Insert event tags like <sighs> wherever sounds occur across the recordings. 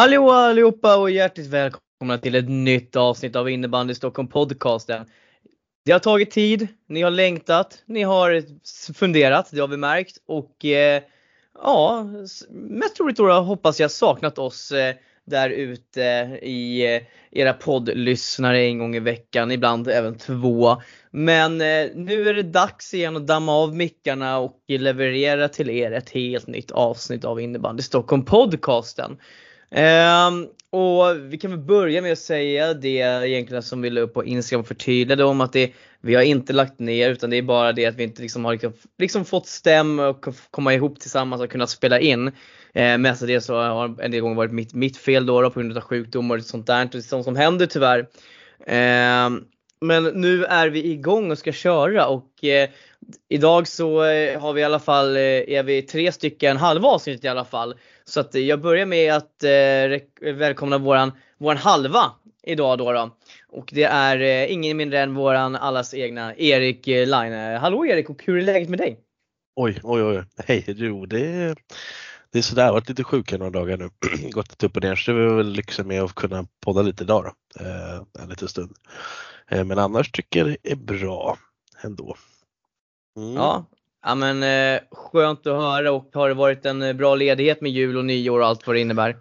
Hallå allihopa och hjärtligt välkomna till ett nytt avsnitt av Innebandy Stockholm podcasten. Det har tagit tid, ni har längtat, ni har funderat, det har vi märkt och eh, ja, mest troligt då hoppas jag saknat oss eh, där ute i eh, era poddlyssnare en gång i veckan, ibland även två. Men eh, nu är det dags igen att damma av mickarna och leverera till er ett helt nytt avsnitt av Innebandy Stockholm podcasten. Um, och vi kan väl börja med att säga det egentligen som vi la upp på Instagram och förtydligade om att det, vi har inte lagt ner utan det är bara det att vi inte liksom har liksom, liksom fått stäm och komma ihop tillsammans och kunnat spela in. Eh, mestadels så har en del gånger varit mitt, mitt fel då, då på grund av sjukdomar och sånt där. Sånt som händer tyvärr. Eh, men nu är vi igång och ska köra och eh, idag så eh, har vi i alla fall, eh, är vi tre stycken halva avsnitt i alla fall. Så att jag börjar med att eh, välkomna våran, våran halva idag då. då. Och det är eh, ingen mindre än våran allas egna Erik Line. Hallå Erik och hur är läget med dig? Oj, oj, oj. Hej, jo det, det är sådär. Jag har varit lite sjuk några dagar nu. <clears throat> Gått lite upp och ner så det är väl lyxen med att kunna podda lite idag då. Eh, en liten stund. Eh, men annars tycker jag det är bra ändå. Mm. Ja, Ja men eh, skönt att höra och har det varit en eh, bra ledighet med jul och nyår och allt vad det innebär?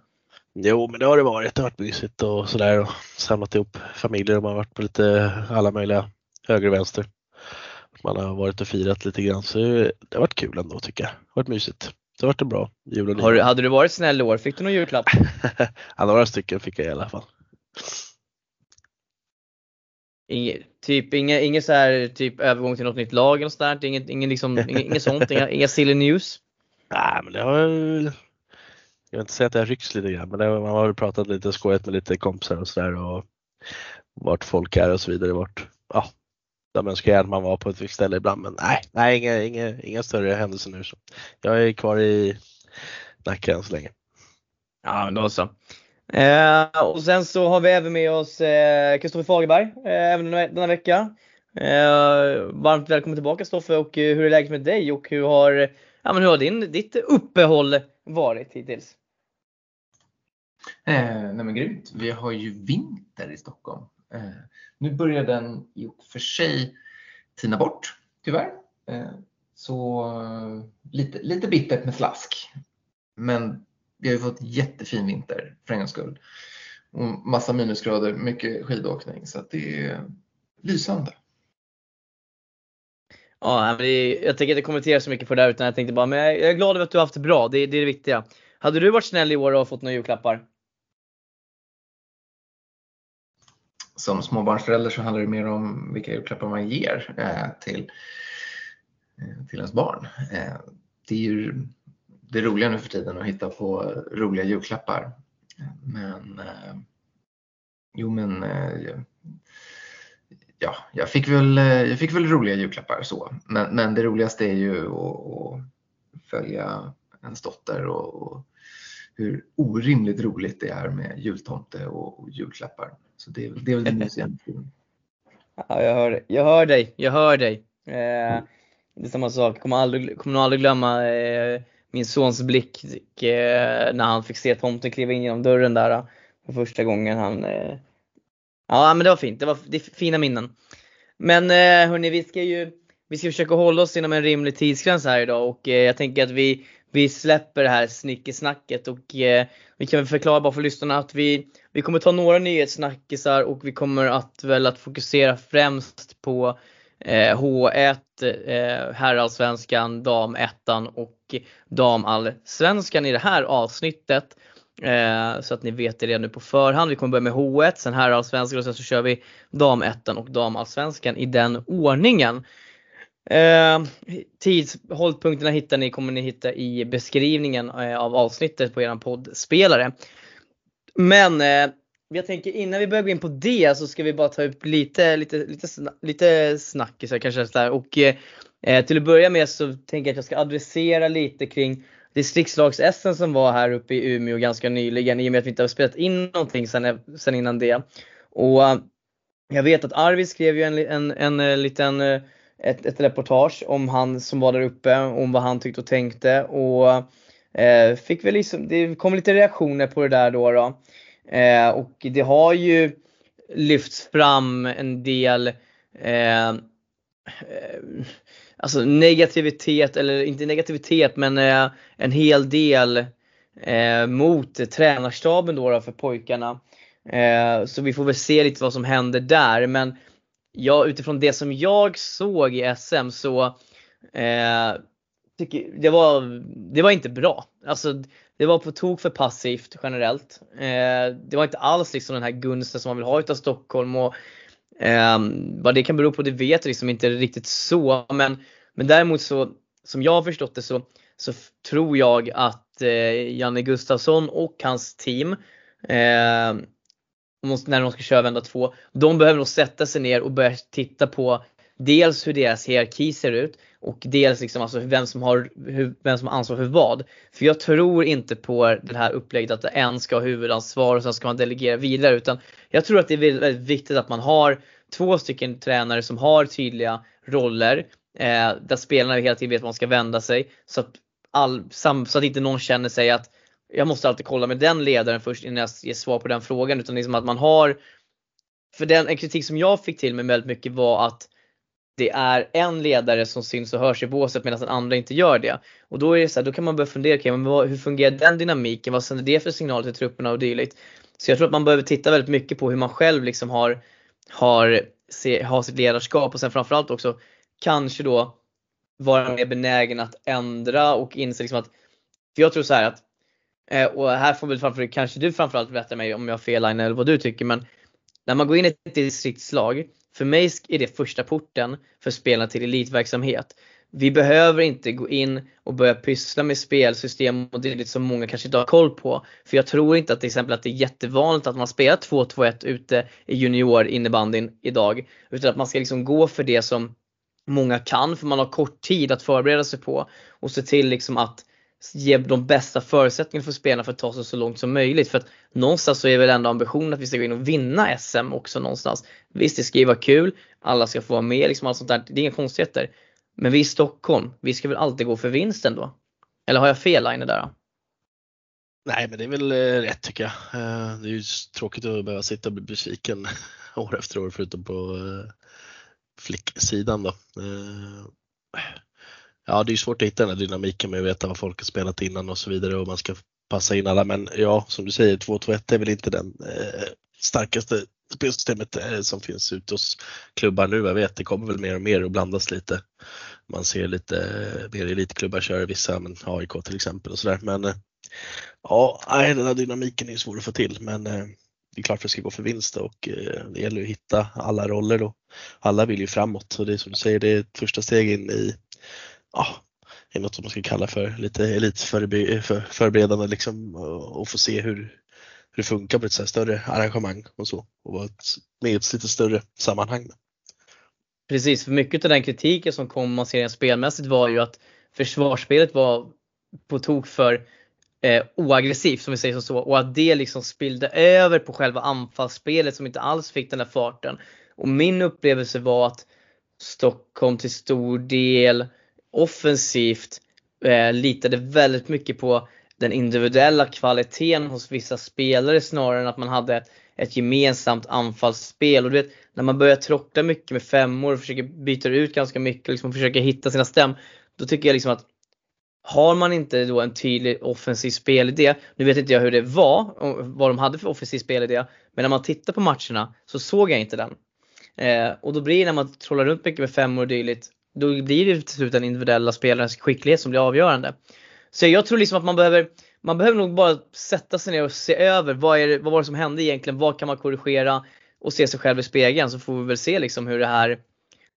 Jo men det har det varit. Det har varit mysigt och sådär och samlat ihop familjer och man har varit på lite alla möjliga höger och vänster. Man har varit och firat lite grann så det har varit kul ändå tycker jag. Det har varit mysigt. Det har varit en bra jul och nyår. Har, hade du varit snäll i år? Fick du någon julklapp? <laughs> ja, några stycken fick jag i alla fall. Inge, typ inget inge så här, typ övergång till något nytt lag eller sånt Inget, inget, liksom, <laughs> inget, inget sånt? Inga, inga silly news? Nej men det har jag vill inte säga att det har ryckts lite grann men det, man har pratat lite skojat med lite kompisar och sådär och vart folk är och så vidare. Vart, ja, där man önskar att man var på ett visst ställe ibland men nej, nej inga, inga, inga större händelser nu. Så jag är kvar i Nacka än så länge. Ja, men då så. Eh, och sen så har vi även med oss eh, Kristoffer eh, Fagerberg eh, även denna vecka. Eh, varmt välkommen tillbaka Kristoffer och eh, hur är läget med dig och hur har, ja, men hur har din, ditt uppehåll varit hittills? Eh, nej men grymt. Vi har ju vinter i Stockholm. Eh, nu börjar den i och för sig tina bort, tyvärr. Eh, så eh, lite, lite bittert med slask. Men vi har ju fått jättefin vinter för en gångs skull. Och massa minusgrader, mycket skidåkning så att det är lysande. Ja, jag tänker inte kommentera så mycket på det där utan jag tänkte bara, men jag är glad över att du har haft det bra. Det, det är det viktiga. Hade du varit snäll i år och fått några julklappar? Som småbarnsförälder så handlar det mer om vilka julklappar man ger eh, till, eh, till ens barn. Eh, det är ju det roliga nu för tiden att hitta på roliga julklappar. Men eh, jo men eh, ja, jag fick, väl, eh, jag fick väl roliga julklappar så. Men, men det roligaste är ju att, att följa ens dotter och, och, hur orimligt roligt det är med jultomte och, och julklappar. Så det, det är väl det mysigaste. Ja, jag hör, jag hör dig, jag hör dig. Eh, det är samma sak, jag kommer, aldrig, kommer nog aldrig glömma eh, min sons blick eh, när han fick se tomten kliva in genom dörren där eh, för första gången. Han, eh, ja men det var fint, det var det fina minnen. Men eh, hörni, vi ska ju vi ska försöka hålla oss inom en rimlig tidsgräns här idag och eh, jag tänker att vi, vi släpper det här snickesnacket och vi kan väl förklara bara för lyssnarna att vi, vi kommer ta några nyhetssnackisar och vi kommer att väl att fokusera främst på Eh, H1, eh, herrallsvenskan, damettan och damallsvenskan i det här avsnittet. Eh, så att ni vet det redan nu på förhand. Vi kommer börja med H1, sen herrallsvenskan och sen så kör vi damettan och damallsvenskan i den ordningen. Eh, tidshållpunkterna hittar ni, kommer ni hitta i beskrivningen eh, av avsnittet på eran poddspelare. Men eh, jag tänker innan vi börjar gå in på det så ska vi bara ta upp lite, lite, lite, lite snackisar kanske. Där. Och eh, eh, till att börja med så tänker jag att jag ska adressera lite kring distriktslags-SM som var här uppe i Umeå ganska nyligen i och med att vi inte har spelat in någonting sen, sen innan det. Och eh, jag vet att Arvid skrev ju en, en, en, en liten eh, ett, ett reportage om han som var där uppe, om vad han tyckte och tänkte. Och Eh, fick väl liksom, det kom lite reaktioner på det där då. då. Eh, och det har ju lyfts fram en del eh, eh, alltså negativitet, eller inte negativitet men eh, en hel del eh, mot tränarstaben då, då för pojkarna. Eh, så vi får väl se lite vad som händer där. Men ja, utifrån det som jag såg i SM så eh, tycker, det, var, det var inte bra. Alltså, det var på tok för passivt generellt. Eh, det var inte alls liksom den här gunsten som man vill ha utav Stockholm. Och, eh, vad det kan bero på det vet jag liksom inte riktigt så. Men, men däremot så, som jag har förstått det så, så tror jag att eh, Janne Gustafsson och hans team eh, när de ska köra vända två. De behöver nog sätta sig ner och börja titta på dels hur deras hierarki ser ut och dels liksom alltså vem, som har, vem som har ansvar för vad. För jag tror inte på det här upplägget att en ska ha huvudansvar och sen ska man delegera vidare utan jag tror att det är väldigt viktigt att man har två stycken tränare som har tydliga roller eh, där spelarna hela tiden vet var man ska vända sig så att, all, så att inte någon känner sig att jag måste alltid kolla med den ledaren först innan jag ger svar på den frågan. Utan liksom att man har, för den en kritik som jag fick till mig väldigt mycket var att det är en ledare som syns och hörs i båset medan den andra inte gör det. Och då är det så här, då kan man börja fundera, okay, men vad, hur fungerar den dynamiken? Vad sänder det för signaler till trupperna och dylikt? Så jag tror att man behöver titta väldigt mycket på hur man själv liksom har, har, se, har sitt ledarskap och sen framförallt också kanske då vara mer benägen att ändra och inse liksom att, för jag tror så här att eh, och här får väl framför, kanske du framförallt berätta mig om jag har fel line eller vad du tycker. Men när man går in i ett distriktslag, för mig är det första porten för spelarna till elitverksamhet. Vi behöver inte gå in och börja pyssla med spelsystem och det som många kanske inte har koll på. För jag tror inte att till exempel att det är jättevanligt att man spelar 2-2-1 ute i juniorinnebandyn idag. Utan att man ska liksom gå för det som många kan för man har kort tid att förbereda sig på och se till liksom att ge de bästa förutsättningarna för spelarna för att ta sig så långt som möjligt. För att någonstans så är väl ändå ambitionen att vi ska gå in och vinna SM också någonstans. Visst, det ska ju vara kul, alla ska få vara med, liksom allt sånt där. Det är inga konstigheter. Men vi i Stockholm, vi ska väl alltid gå för vinsten då? Eller har jag fel Aine där då? Nej men det är väl eh, rätt tycker jag. Eh, det är ju tråkigt att behöva sitta och bli besviken <laughs> år efter år förutom på eh, flicksidan då ja, det är svårt att hitta den här dynamiken med att veta vad folk har spelat innan och så vidare och man ska passa in alla. Men ja, som du säger, 2-2-1 är väl inte den eh, starkaste spelsystemet eh, som finns ute hos klubbar nu. Jag vet, det kommer väl mer och mer att blandas lite. Man ser lite eh, mer elitklubbar köra vissa, men AIK till exempel och sådär. Men eh, ja, den här dynamiken är svår att få till. Men eh, det är klart att det ska gå för vinst och eh, det gäller att hitta alla roller då. Alla vill ju framåt och det är som du säger, det är ett första steg in i ja, är något som man ska kalla för lite elitförberedande liksom och få se hur, hur det funkar på ett så större arrangemang och så och vara med i ett lite större sammanhang. Precis, för mycket av den kritiken som kom man ser spelmässigt var ju att försvarsspelet var på tok för eh, oaggressivt som vi säger så och att det liksom spillde över på själva anfallsspelet som inte alls fick den där farten. Och min upplevelse var att Stockholm till stor del offensivt eh, litade väldigt mycket på den individuella kvaliteten hos vissa spelare snarare än att man hade ett, ett gemensamt anfallsspel. Och du vet, när man börjar trockla mycket med femmor och försöker byta ut ganska mycket liksom, och försöker hitta sina stäm. Då tycker jag liksom att har man inte då en tydlig offensiv spelidé, nu vet inte jag hur det var, vad de hade för offensiv spelidé, men när man tittar på matcherna så såg jag inte den. Eh, och då blir det när man trollar runt mycket med femmor och dylikt, då blir det till slut den individuella spelarens skicklighet som blir avgörande. Så jag tror liksom att man behöver, man behöver nog bara sätta sig ner och se över vad, är det, vad var det som hände egentligen, vad kan man korrigera och se sig själv i spegeln så får vi väl se liksom hur det här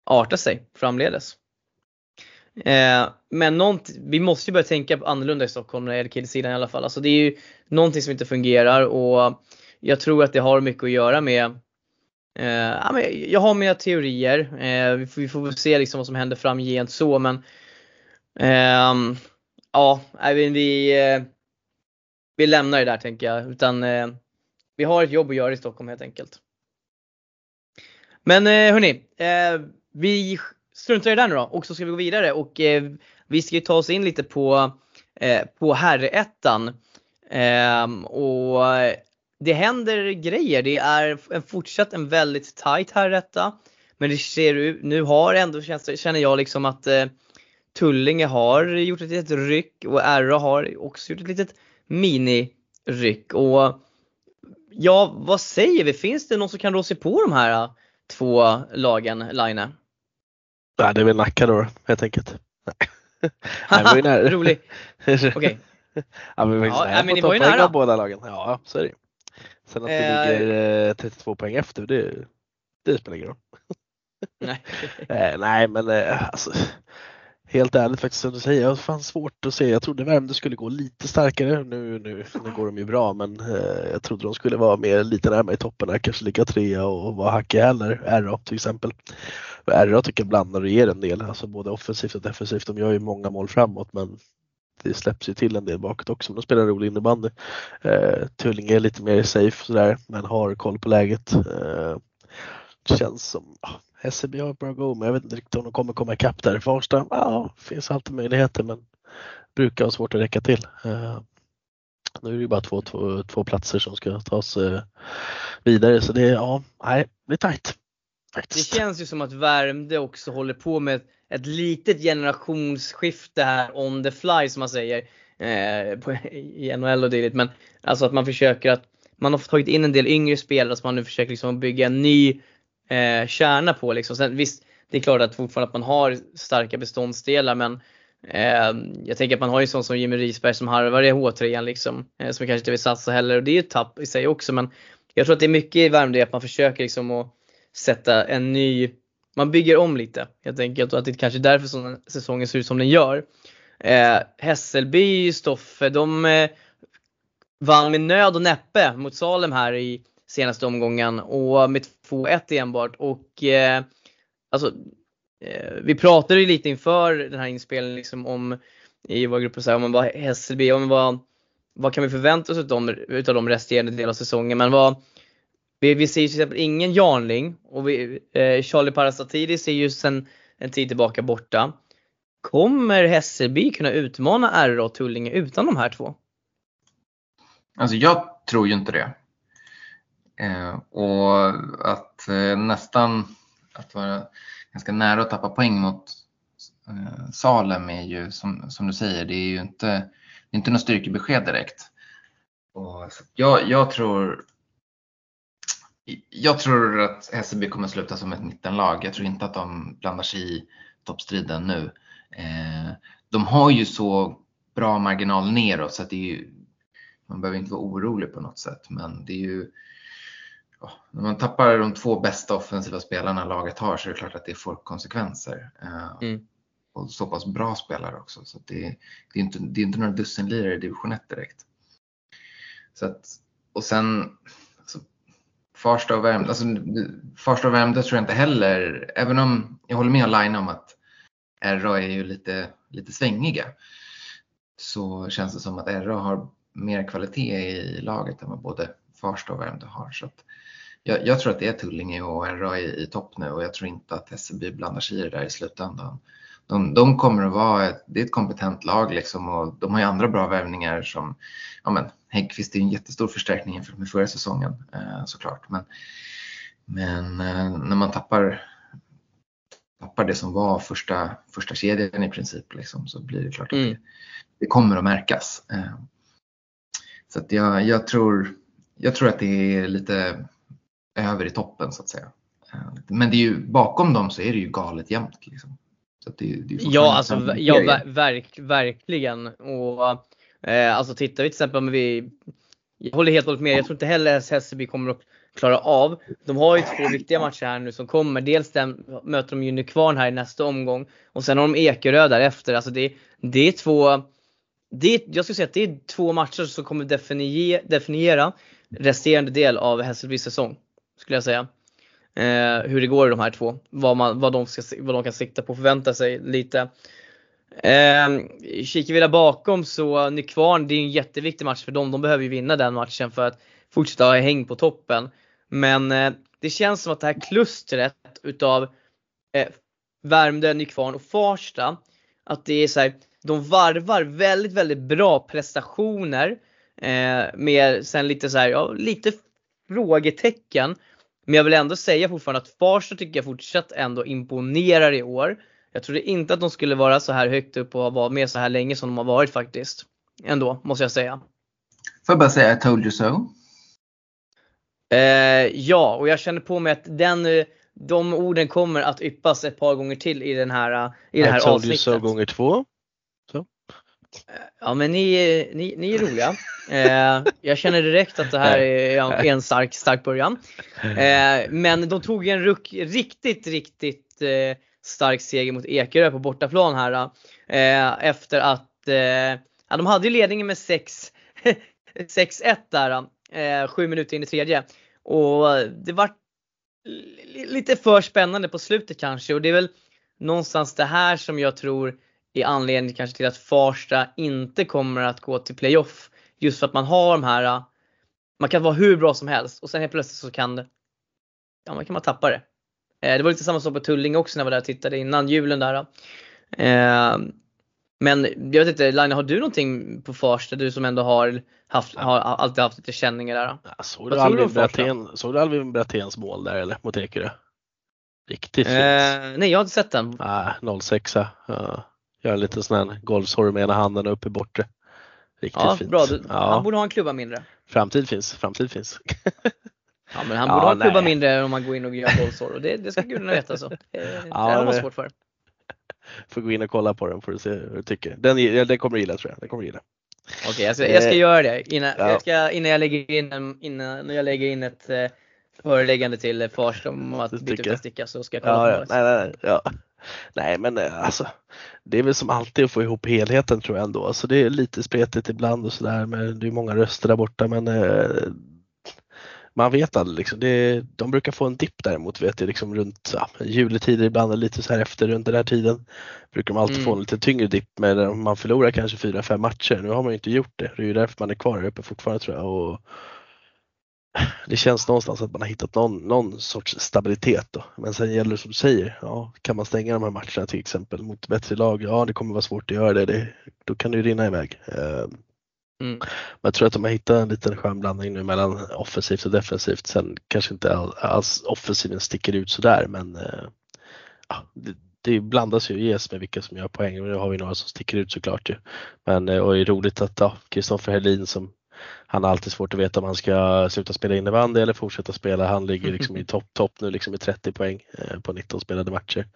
artar sig framledes. Eh, men vi måste ju börja tänka annorlunda i Stockholm när det gäller killsidan i alla fall. Alltså det är ju någonting som inte fungerar och jag tror att det har mycket att göra med Eh, jag har mina teorier. Eh, vi, får, vi får väl se liksom vad som händer framgent så men eh, Ja, vi, eh, vi lämnar det där tänker jag. Utan eh, vi har ett jobb att göra i Stockholm helt enkelt. Men eh, hörni, eh, vi struntar i det där nu då och så ska vi gå vidare och eh, vi ska ju ta oss in lite på eh, på herrettan. Eh, och det händer grejer. Det är en fortsatt en väldigt tight herretta. Men det ser ut, nu har ändå känner jag liksom att eh, Tullinge har gjort ett litet ryck och RA har också gjort ett litet mini-ryck. Och ja, vad säger vi? Finns det någon som kan rå sig på de här två lagen, Line? Nej, det är väl Nacka då helt enkelt. <laughs> Nej, Rolig. <laughs> Okej. Okay. Ja, men, ja, men ni var ju nära. båda lagen. Ja, så är det Sen att vi eh, ligger 32 eh, poäng efter, det, det spelar ingen roll. <laughs> Nej. <laughs> eh, nej, men eh, alltså, helt ärligt faktiskt som du säger, jag fann svårt att se. Jag trodde Värmdö skulle gå lite starkare. Nu, nu, nu går de ju bra men eh, jag trodde de skulle vara mer, lite närmare i toppen kanske ligga trea och vara hack i hälar. RA till exempel. RA tycker jag blandar och ger en del, alltså både offensivt och defensivt. De gör ju många mål framåt men det släpps ju till en del bakåt också. men De spelar rolig innebandy. Eh, Tullinge är lite mer safe sådär men har koll på läget. Eh, känns som, ah, SCB har bra go men jag vet inte riktigt om de kommer komma ikapp där. Farsta, ja, finns alltid möjligheter men brukar ha svårt att räcka till. Eh, nu är det ju bara två, två, två platser som ska tas eh, vidare så det, ja, nej, det är tajt. Det känns ju som att Värmdö också håller på med ett litet generationsskifte här on the fly som man säger eh, på, i NHL och dylikt. Men alltså att man försöker att man har tagit in en del yngre spelare som man nu försöker liksom bygga en ny eh, kärna på. Liksom. Sen, visst, det är klart att fortfarande att man har starka beståndsdelar men eh, jag tänker att man har ju sån som Jimmy Risberg som harvar i H3 liksom, eh, som kanske inte vill satsa heller och det är ju ett tapp i sig också men jag tror att det är mycket i Värmdö att man försöker liksom att sätta en ny, man bygger om lite helt enkelt och att det kanske är därför som säsongen ser ut som den gör. Eh, Hässelby, Stoffe, de eh, vann med nöd och näppe mot Salem här i senaste omgången och med 2-1 enbart och eh, alltså eh, vi pratade ju lite inför den här inspelningen liksom om i vår grupp, så här, om vad Hässelby, om vad, vad kan vi förvänta oss utav, utav de resterande delar av säsongen men vad vi, vi ser ju till exempel ingen Jarnling och vi, eh, Charlie Parastatidis är ju sen en tid tillbaka borta. Kommer Hässelby kunna utmana RA och Tullinge utan de här två? Alltså jag tror ju inte det. Eh, och att eh, nästan att vara ganska nära att tappa poäng mot eh, Salem är ju som, som du säger, det är ju inte, det är inte något styrkebesked direkt. Och jag, jag tror jag tror att Hässelby kommer sluta som ett mittenlag. Jag tror inte att de blandar sig i toppstriden nu. Eh, de har ju så bra marginal neråt så att det är ju, man behöver inte vara orolig på något sätt. Men det är ju när man tappar de två bästa offensiva spelarna laget har så är det klart att det får konsekvenser. Eh, mm. Och så pass bra spelare också. Så det, det, är inte, det är inte några dussinlirare i division 1 direkt. Så att, och sen Farsta och Värmdö, alltså, Farsta och Värmdö tror jag inte heller, även om jag håller med Line om att RA är ju lite, lite svängiga, så känns det som att RA har mer kvalitet i laget än vad både Farsta och Värmdö har. Så att, jag, jag, tror att det är Tullinge och RA i, i topp nu och jag tror inte att SCB blandar sig i det där i slutändan. De, de kommer att vara ett, det är ett kompetent lag liksom och de har ju andra bra värvningar som, ja men Häggkvist är en jättestor förstärkning jämfört med förra säsongen eh, såklart. Men, men eh, när man tappar, tappar det som var första, första kedjan i princip liksom, så blir det klart mm. att det, det, kommer att märkas. Eh, så att jag, jag, tror, jag tror att det är lite över i toppen så att säga. Men det är ju, bakom dem så är det ju galet jämnt. Liksom. Så det, det ja, alltså, ja verk, verkligen. Och, eh, alltså tittar vi till exempel men vi, jag håller helt och hållet med, jag tror inte heller att Hässelby kommer att klara av. De har ju två viktiga matcher här nu som kommer. Dels den möter de ju Nykvarn här i nästa omgång och sen har de Ekerö därefter. Alltså det, det är två det, jag skulle säga att det är två matcher som kommer definiera, definiera resterande del av Hässelbys säsong skulle jag säga. Eh, hur det går i de här två. Vad, man, vad, de, ska, vad de kan sikta på och förvänta sig lite. Eh, kikar vi där bakom så Nykvarn, det är en jätteviktig match för dem. De behöver ju vinna den matchen för att fortsätta ha häng på toppen. Men eh, det känns som att det här klustret utav eh, Värmdö, Nykvarn och Farsta, att det är så här, de varvar väldigt, väldigt bra prestationer eh, med sen lite så här, ja, lite frågetecken. Men jag vill ändå säga fortfarande att Farsta tycker jag fortsatt ändå imponerar i år. Jag trodde inte att de skulle vara så här högt upp och vara med så här länge som de har varit faktiskt. Ändå, måste jag säga. Får jag bara säga I told you so? Eh, ja, och jag känner på mig att den, de orden kommer att yppas ett par gånger till i, den här, i det här I told avsnittet. you so gånger två. Ja men ni, ni, ni är roliga. Eh, jag känner direkt att det här är en stark, stark början. <laughs> Eh, men de tog en ruck, riktigt, riktigt eh, stark seger mot Ekerö på bortaplan här. Eh, efter att, eh, ja, de hade ju ledningen med 6-1 <laughs> där, eh, sju minuter in i tredje. Och det var lite för spännande på slutet kanske och det är väl någonstans det här som jag tror är anledningen kanske till att Farsta inte kommer att gå till playoff. Just för att man har de här, eh, man kan vara hur bra som helst och sen helt plötsligt så kan det, ja man kan man tappa det. Eh, det var lite samma sak på Tullinge också när jag var där och tittade innan julen där. Eh, men jag vet inte, Line, har du någonting på Farsta? Du som ändå har, haft, har alltid haft lite känningar där. Ja, såg, du Alvin? Brattén, såg du Alvin Bratténs mål där eller mot Ekerö? Riktigt fint. Eh, nej jag har inte sett den. Ah, 06 ja. Gör en liten sån här golfsorg med ena handen upp i bortre. Riktigt Ja, fint. bra. Du, ja. Han borde ha en klubba mindre. Framtid finns, framtid finns. <laughs> Ja men han Ja, borde ha en klubba nej. mindre om man går in och gör bollsår och det, det ska gudarna veta så. Det, <laughs> det Ja, har man det- svårt för. Får gå in och kolla på den får du se hur du tycker. Den, ja, den kommer du gilla tror jag. Den kommer gilla. Okej jag, ska, jag ska Eh, göra det innan, ja. jag, ska, innan jag lägger in, innan jag lägger in ett eh, föreläggande till Farsta om <laughs> att Det byta jag. sticka så ska jag kolla Ja, på ja. målet. Nej, nej, nej, ja. nej men eh, alltså det är väl som alltid att få ihop helheten tror jag ändå. Alltså, det är lite spretigt ibland och sådär men det är många röster där borta men eh, man vet aldrig liksom. Det, de brukar få en dipp däremot vet jag liksom runt ja, juletider ibland lite så här efter runt den här tiden. Brukar man alltid Mm. få en lite tyngre dipp med man förlorar kanske fyra, fem matcher. Nu har man ju inte gjort det. Det är ju därför man är kvar här uppe fortfarande tror jag. Och <sighs> det känns någonstans att man har hittat någon, någon sorts stabilitet då. Men sen gäller det som du säger, ja, kan man stänga de här matcherna till exempel mot bättre lag, ja det kommer vara svårt att göra det, det då kan det ju rinna iväg. Mm. Men jag tror att de har hittat en liten skön blandning nu mellan offensivt och defensivt. Sen kanske inte all, alls offensiven sticker ut sådär men eh, ja, det, det blandas ju och ges med vilka som gör poäng. Nu har vi några som sticker ut såklart ju. Men eh, och det är roligt att ja, Kristoffer Helin som han har alltid svårt att veta om han ska sluta spela innebandy eller fortsätta spela. Han ligger liksom i <laughs> topp top nu liksom med 30 poäng eh, på 19 spelade matcher.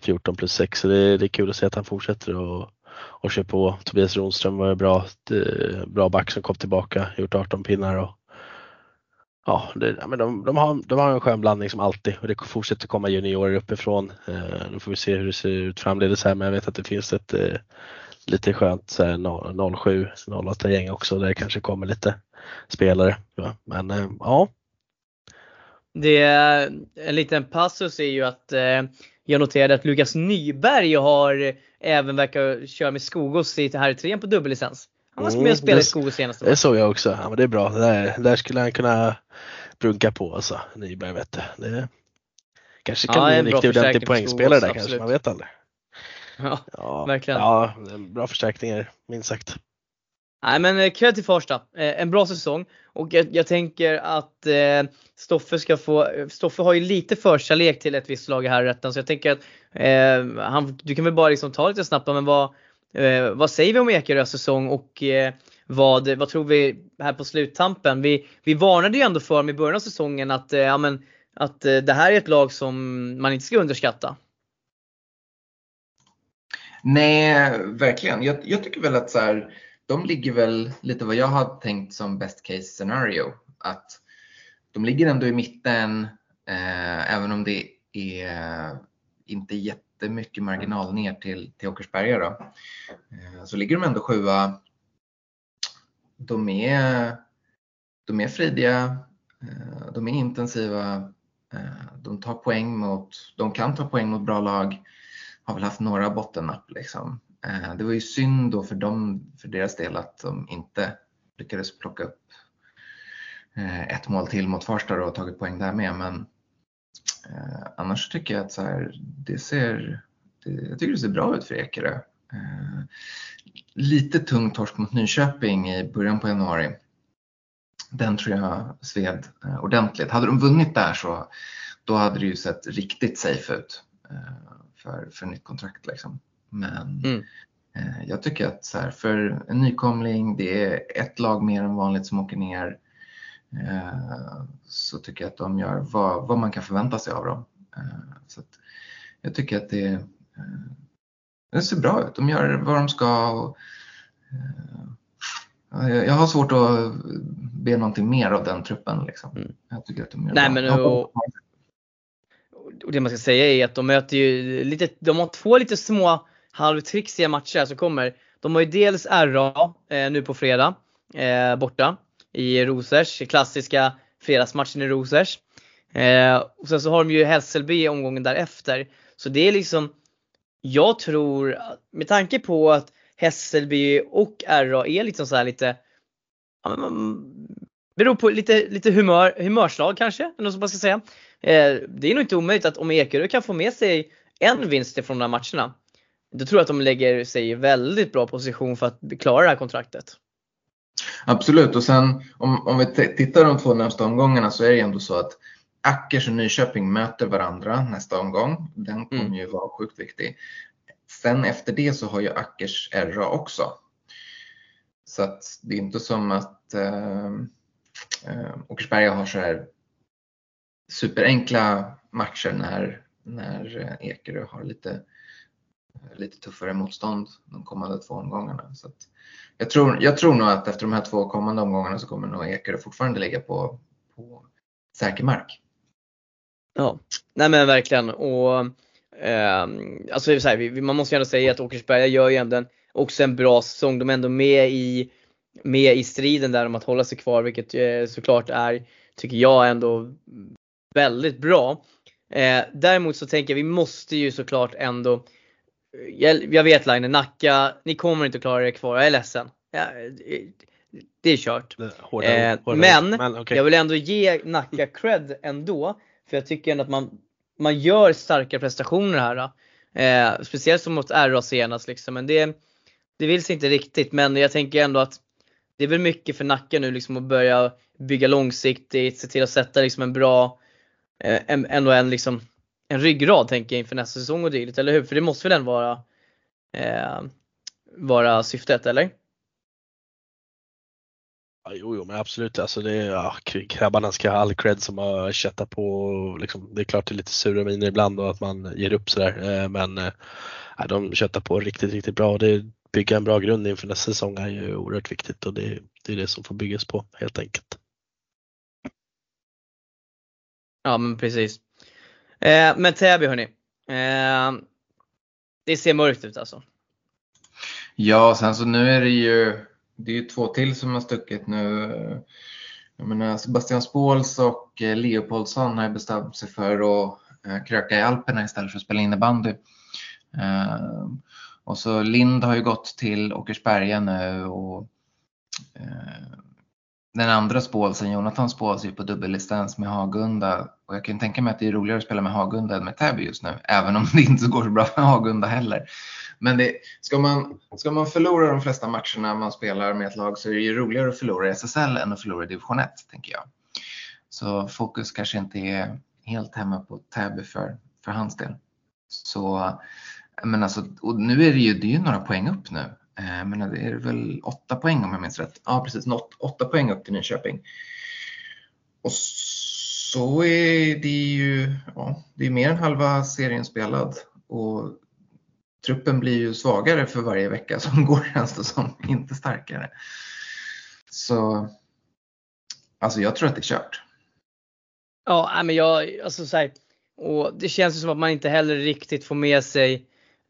14 plus 6 så det, det är kul att se att han fortsätter och, och kör på. Tobias Ronström var bra, eh, bra back som kom tillbaka, gjort 18 pinnar och Ja, det, men de, de, har, de har en skön blandning som alltid och det fortsätter komma juniorer uppifrån. Eh, nu får vi se hur det ser ut framledes här men jag vet att det finns ett eh, lite skönt 07, 08 gäng också där det kanske kommer lite spelare. Ja, men eh, ja, Det, en liten passus är ju att eh, jag noterade att Lukas Nyberg har även verkar köra med Skogås i här i trean på dubbellicens. Han var Mm, med och spelade i det- Skogås senaste det såg jag också. Ja, men det är bra. Det där, där skulle han kunna brunka på alltså, Nyberg vet du. Det kanske kan Ja, bli en en riktigt ordentlig poängspelare där Skogås, kanske, absolut. man vet aldrig. Ja. Ja, Verkligen. Ja, bra förstärkningar minst sagt. Nej men eh, kväll till Farsta. Eh, en bra säsong. Och jag, jag tänker att eh, Stoffe ska få, eh, Stoffe har ju lite förkärlek till ett visst lag i rätten så jag tänker att eh, han, du kan väl bara liksom ta lite snabbt men vad, eh, vad säger vi om Ekerös säsong och eh, vad, vad tror vi här på sluttampen? Vi, vi varnade ju ändå för dem i början av säsongen att, eh, ja, men, att eh, det här är ett lag som man inte ska underskatta. Nej, verkligen. Jag, jag tycker väl att så här, de ligger väl lite vad jag har tänkt som best case scenario. Att de ligger ändå i mitten, eh, även om det är inte jättemycket marginal ner till, till Åkersberga. Då. Eh, så ligger de ändå sjua. De är, de är fridiga, eh, de är intensiva, eh, de tar poäng mot, de kan ta poäng mot bra lag har väl haft några bottennapp. Liksom. Eh, Det var ju synd då för, dem, för deras del att de inte lyckades plocka upp eh, ett mål till mot Farsta då och tagit poäng där med. Men eh, annars tycker jag att så här, det ser, det, jag tycker det ser bra ut för Ekerö. Eh, lite tung torsk mot Nyköping i början på januari. Den tror jag sved eh, ordentligt. Hade de vunnit där så då hade det ju sett riktigt safe ut eh, för, för nytt kontrakt. Liksom. Men mm. eh, jag tycker att så här, för en nykomling, det är ett lag mer än vanligt som åker ner. Eh, så tycker jag att de gör vad, vad man kan förvänta sig av dem. Eh, så jag tycker att det, eh, det ser bra ut. De gör vad de ska. Och, jag har svårt att be någonting mer av den truppen. Liksom. Mm. Jag tycker att de gör Nej, bra. Men, och, och det man ska säga är att de möter ju lite, de har två lite små halvtrixiga matcher som kommer. De har ju dels RA eh, nu på fredag eh, borta i Rosers, klassiska fredagsmatchen i Rosers. Eh, och sen så har de ju Hässelby i omgången därefter. Så det är liksom, jag tror, med tanke på att Hässelby och RA är liksom så lite, ja, beror på lite, lite humör, humörslag kanske, eller vad man ska säga. Eh, det är nog inte omöjligt att om Ekerö kan få med sig en vinst ifrån de här matcherna, då tror jag att de lägger sig i väldigt bra position för att klara det här kontraktet. Absolut och sen om, om vi tittar de två närmsta omgångarna så är det ändå så att Ackers och Nyköping möter varandra nästa omgång. Den kommer mm. ju vara sjukt viktig. Sen efter det så har ju Ackers RA också. Så att det är inte som att eh, eh, Åkersberga har så här superenkla matcher när, när Ekerö har lite, lite tuffare motstånd de kommande två omgångarna. Så jag, tror, jag tror nog att efter de här två kommande omgångarna så kommer nog Ekerö fortfarande ligga på, på säker mark. Ja, nej men verkligen. Och, eh, alltså så här, man måste ju ändå säga att Åkersberga gör ju ändå en, också en bra säsong. De är ändå med i, med i striden där om att hålla sig kvar, vilket eh, såklart är, tycker jag, ändå väldigt bra. Eh, däremot så tänker jag vi måste ju såklart ändå jag, vet Line, Nacka, ni kommer inte att klara er kvar, jag är ledsen. Det är kört. Hårda, eh, hårda, men, men okay. jag vill ändå ge Nacka cred ändå. För jag tycker ändå att man, man gör starka prestationer här. Eh, speciellt som mot RA senast liksom. Men det, det vill sig inte riktigt. Men jag tänker ändå att det är väl mycket för Nacka nu liksom att börja bygga långsiktigt, se till att sätta liksom en bra, eh, en, ändå en liksom en ryggrad tänker jag inför nästa säsong och dylikt, eller hur? För det måste väl ändå vara, eh, vara syftet, eller? Ja, jo, jo, men absolut. Alltså det, ja, grabbarna ska ha all cred som har köttat på. Liksom, det är klart det är lite sura miner ibland och att man ger upp sådär. Eh, men eh, de köttar på riktigt, riktigt bra. Det, bygga en bra grund inför nästa säsong är ju oerhört viktigt och det, det är det som får byggas på helt enkelt. Ja men precis. Eh, men Täby hörni. Eh, det ser mörkt ut alltså. Ja, sen så nu är det ju det är ju två till som har stuckit nu. Jag menar, Sebastian Spåls och eh, Leopoldsson har bestämt sig för att eh, kröka i Alperna istället för att spela innebandy. Eh, och så Lind har ju gått till Åkersberga nu och den andra spålsen, Jonathan Spåls, ju på dubbellicens med Hagunda och jag kan tänka mig att det är roligare att spela med Hagunda än med Täby just nu, även om det inte går så bra med Hagunda heller. Men det, ska, man, ska man förlora de flesta matcherna man spelar med ett lag så är det ju roligare att förlora i SSL än att förlora i division 1, tänker jag. Så fokus kanske inte är helt hemma på Täby för, för hans del. Så, men alltså, och nu är det ju, det är ju några poäng upp nu. Eh, men det är väl åtta poäng om jag minns rätt. Ja, precis. Något, åtta poäng upp till Nyköping. Och så är det ju ja, det är mer än halva serien spelad. Och truppen blir ju svagare för varje vecka som <laughs> går känns det som, inte starkare. Så alltså jag tror att det är kört. Ja, men jag, alltså så här, och det känns ju som att man inte heller riktigt får med sig eh,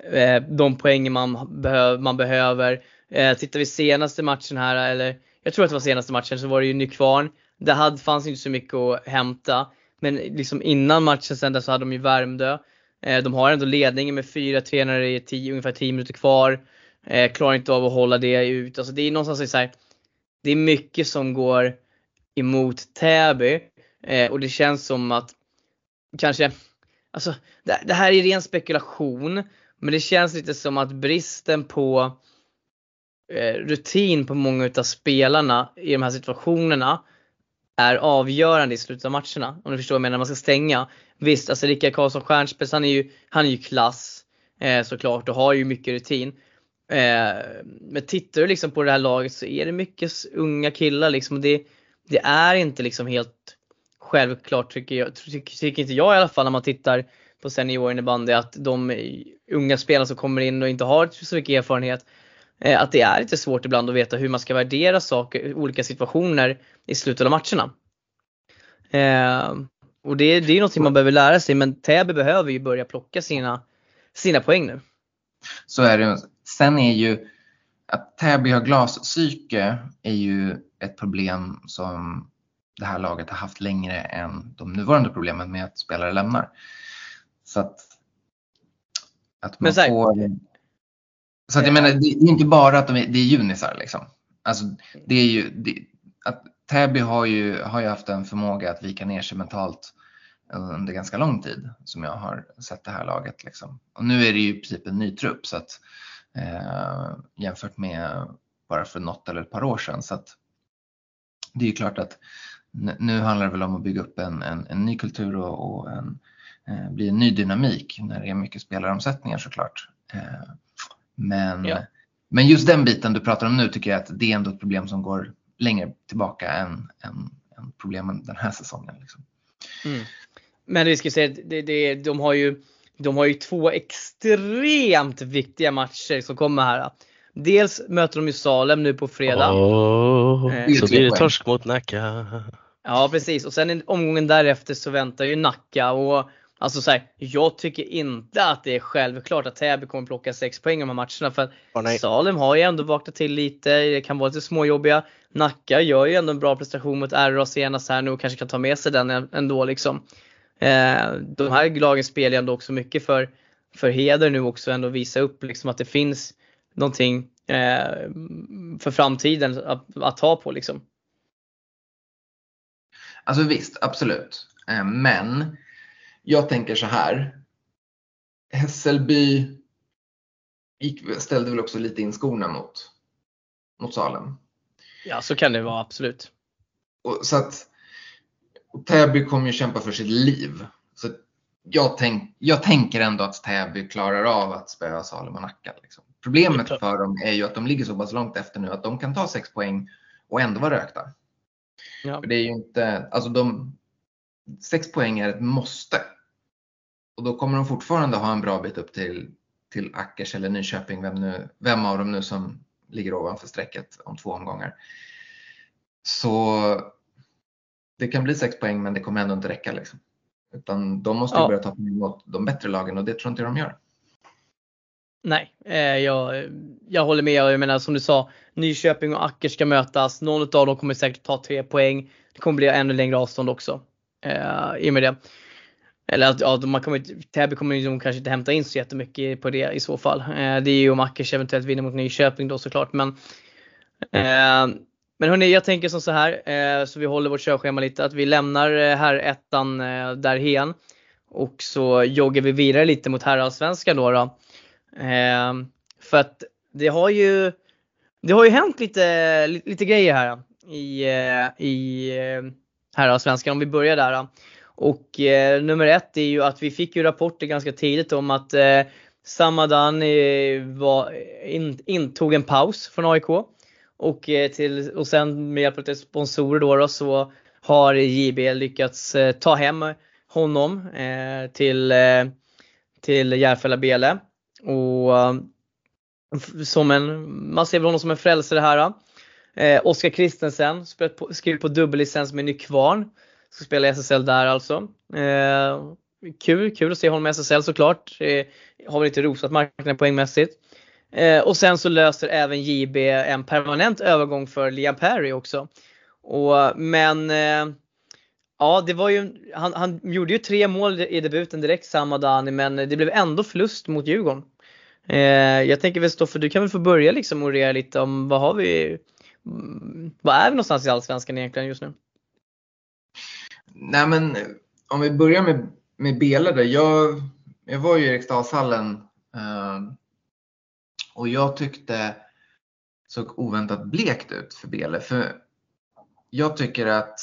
Eh, de poängen man, behöv, man behöver. Eh, tittar vi senaste matchen här, eller jag tror att det var senaste matchen, så var det ju Nykvarn. Det hade, fanns inte så mycket att hämta. Men liksom innan matchen sen där så hade de ju Värmdö. Eh, de har ändå ledningen med 4-3 när det är tio, ungefär 10 minuter kvar. Eh, klarar inte av att hålla det ut. Alltså det är någonstans så här, det är mycket som går emot Täby. Eh, och det känns som att kanske, alltså det, det här är ren spekulation. Men det känns lite som att bristen på eh, rutin på många utav spelarna i de här situationerna är avgörande i slutet av matcherna. Om du förstår vad jag menar, när man ska stänga. Visst, alltså Rickard Karlsson Stjernspets, han är ju, han är ju klass eh, såklart och har ju mycket rutin. Eh, men tittar du liksom på det här laget så är det mycket unga killar liksom. Det, det är inte liksom helt självklart tycker, jag, tycker inte jag i alla fall när man tittar på seniorinnebandy att de unga spelarna som kommer in och inte har så mycket erfarenhet eh, att det är lite svårt ibland att veta hur man ska värdera saker, olika situationer i slutet av matcherna. Eh, och det, det är någonting man behöver lära sig men Täby behöver ju börja plocka sina, sina poäng nu. Så är det. Sen är ju att Täby har glaspsyke är ju ett problem som det här laget har haft längre än de nuvarande problemen med att spelare lämnar. Så att, att man här, får... Så att jag menar, det är inte bara att de är, det är junisar liksom. Alltså, det är ju, det, att Täby har ju, har ju haft en förmåga att vika ner sig mentalt under ganska lång tid som jag har sett det här laget. Liksom. Och nu är det ju i princip en ny trupp så att, eh, jämfört med bara för något eller ett par år sedan. Så att, det är ju klart att nu handlar det väl om att bygga upp en, en, en ny kultur och, och en, eh, bli en ny dynamik när det är mycket spelaromsättningar såklart. Eh, men, ja. men just den biten du pratar om nu tycker jag att det är ändå ett problem som går längre tillbaka än, än, än problemen den här säsongen. Liksom. Mm. Men vi ska säga det, det, de, har ju, de har ju två extremt viktiga matcher som kommer här. Dels möter de ju Salem nu på fredag. Oh, eh, så blir det torsk mot Nacka. Ja precis och sen omgången därefter så väntar ju Nacka och Alltså så här, jag tycker inte att det är självklart att Täby kommer plocka 6 poäng i de här matcherna för oh, Salem har ju ändå vaknat till lite, det kan vara lite småjobbiga. Nacka gör ju ändå en bra prestation mot RA senast här nu och kanske kan ta med sig den ändå liksom. Eh, de här lagen spelar ju ändå också mycket för, för heder nu också ändå visa upp liksom att det finns någonting eh, för framtiden att, att ta på liksom. Alltså visst, absolut. Eh, men jag tänker så här. Hässelby gick, ställde väl också lite in skorna mot, mot Salem. Ja, så kan det vara absolut. Och, så att Täby kommer ju kämpa för sitt liv. Så jag, tänk, jag tänker ändå att Täby klarar av att spöa Salem och Nacka. Liksom. Problemet för dem är ju att de ligger så pass långt efter nu att de kan ta 6 poäng och ändå vara rökta. Ja. För det är ju inte, alltså de, 6 poäng är ett måste. Och då kommer de fortfarande ha en bra bit upp till, till Ackers eller Nyköping, vem, nu, vem av dem nu som ligger ovanför strecket om två omgångar. Så det kan bli 6 poäng men det kommer ändå inte räcka. Liksom. Utan de måste ja. börja ta poäng mot de bättre lagen och det tror inte jag de gör. Nej, eh, jag, jag håller med. Jag menar som du sa, Nyköping och Acker ska mötas. Någon av dem kommer säkert ta tre poäng. Det kommer bli ännu längre avstånd också. Eh, I och med det. Eller att ja, man kommer, Täby kommer ju kanske inte hämta in så jättemycket på det i så fall. Eh, det är ju om Ackers eventuellt vinner mot Nyköping då såklart. Men, eh, men hörni, jag tänker som så här, eh, så vi håller vårt körschema lite, att vi lämnar eh, här ettan eh, därhen. Och så joggar vi vidare lite mot herrallsvenskan då. då. Eh, för att det har ju, det har ju hänt lite, lite, grejer här i, eh, i herrallsvenskan om vi börjar där. Då. Och eh, nummer ett är ju att vi fick ju rapporter ganska tidigt om att eh, Samadan eh, var, in, intog en paus från AIK. Och, eh, till, och sen med hjälp av sponsorer då, då så har JB lyckats eh, ta hem honom eh, till, eh, till Järfälla Bele. Och eh, som en, man ser väl honom som en frälsare här. Eh, Oskar Kristensen skrev på dubbellicens med Nykvarn. Ska spela i SSL där alltså. Eh, kul, kul att se honom i SSL såklart. Eh, har väl inte rosat marknaden poängmässigt. Eh, och sen så löser även JB en permanent övergång för Liam Perry också. Och, men eh, ja, det var ju, han, han gjorde ju tre mål i debuten direkt samma dag men det blev ändå förlust mot Djurgården. Eh, jag tänker väl Stoffe, du kan väl få börja liksom orera lite om vad har vi, mm, vad är vi någonstans i Allsvenskan egentligen just nu? Nej men eh, om vi börjar med, med Belade. Jag, jag var ju i Eriksdalshallen eh, och jag tyckte såg oväntat blekt ut för Bele. För jag tycker att,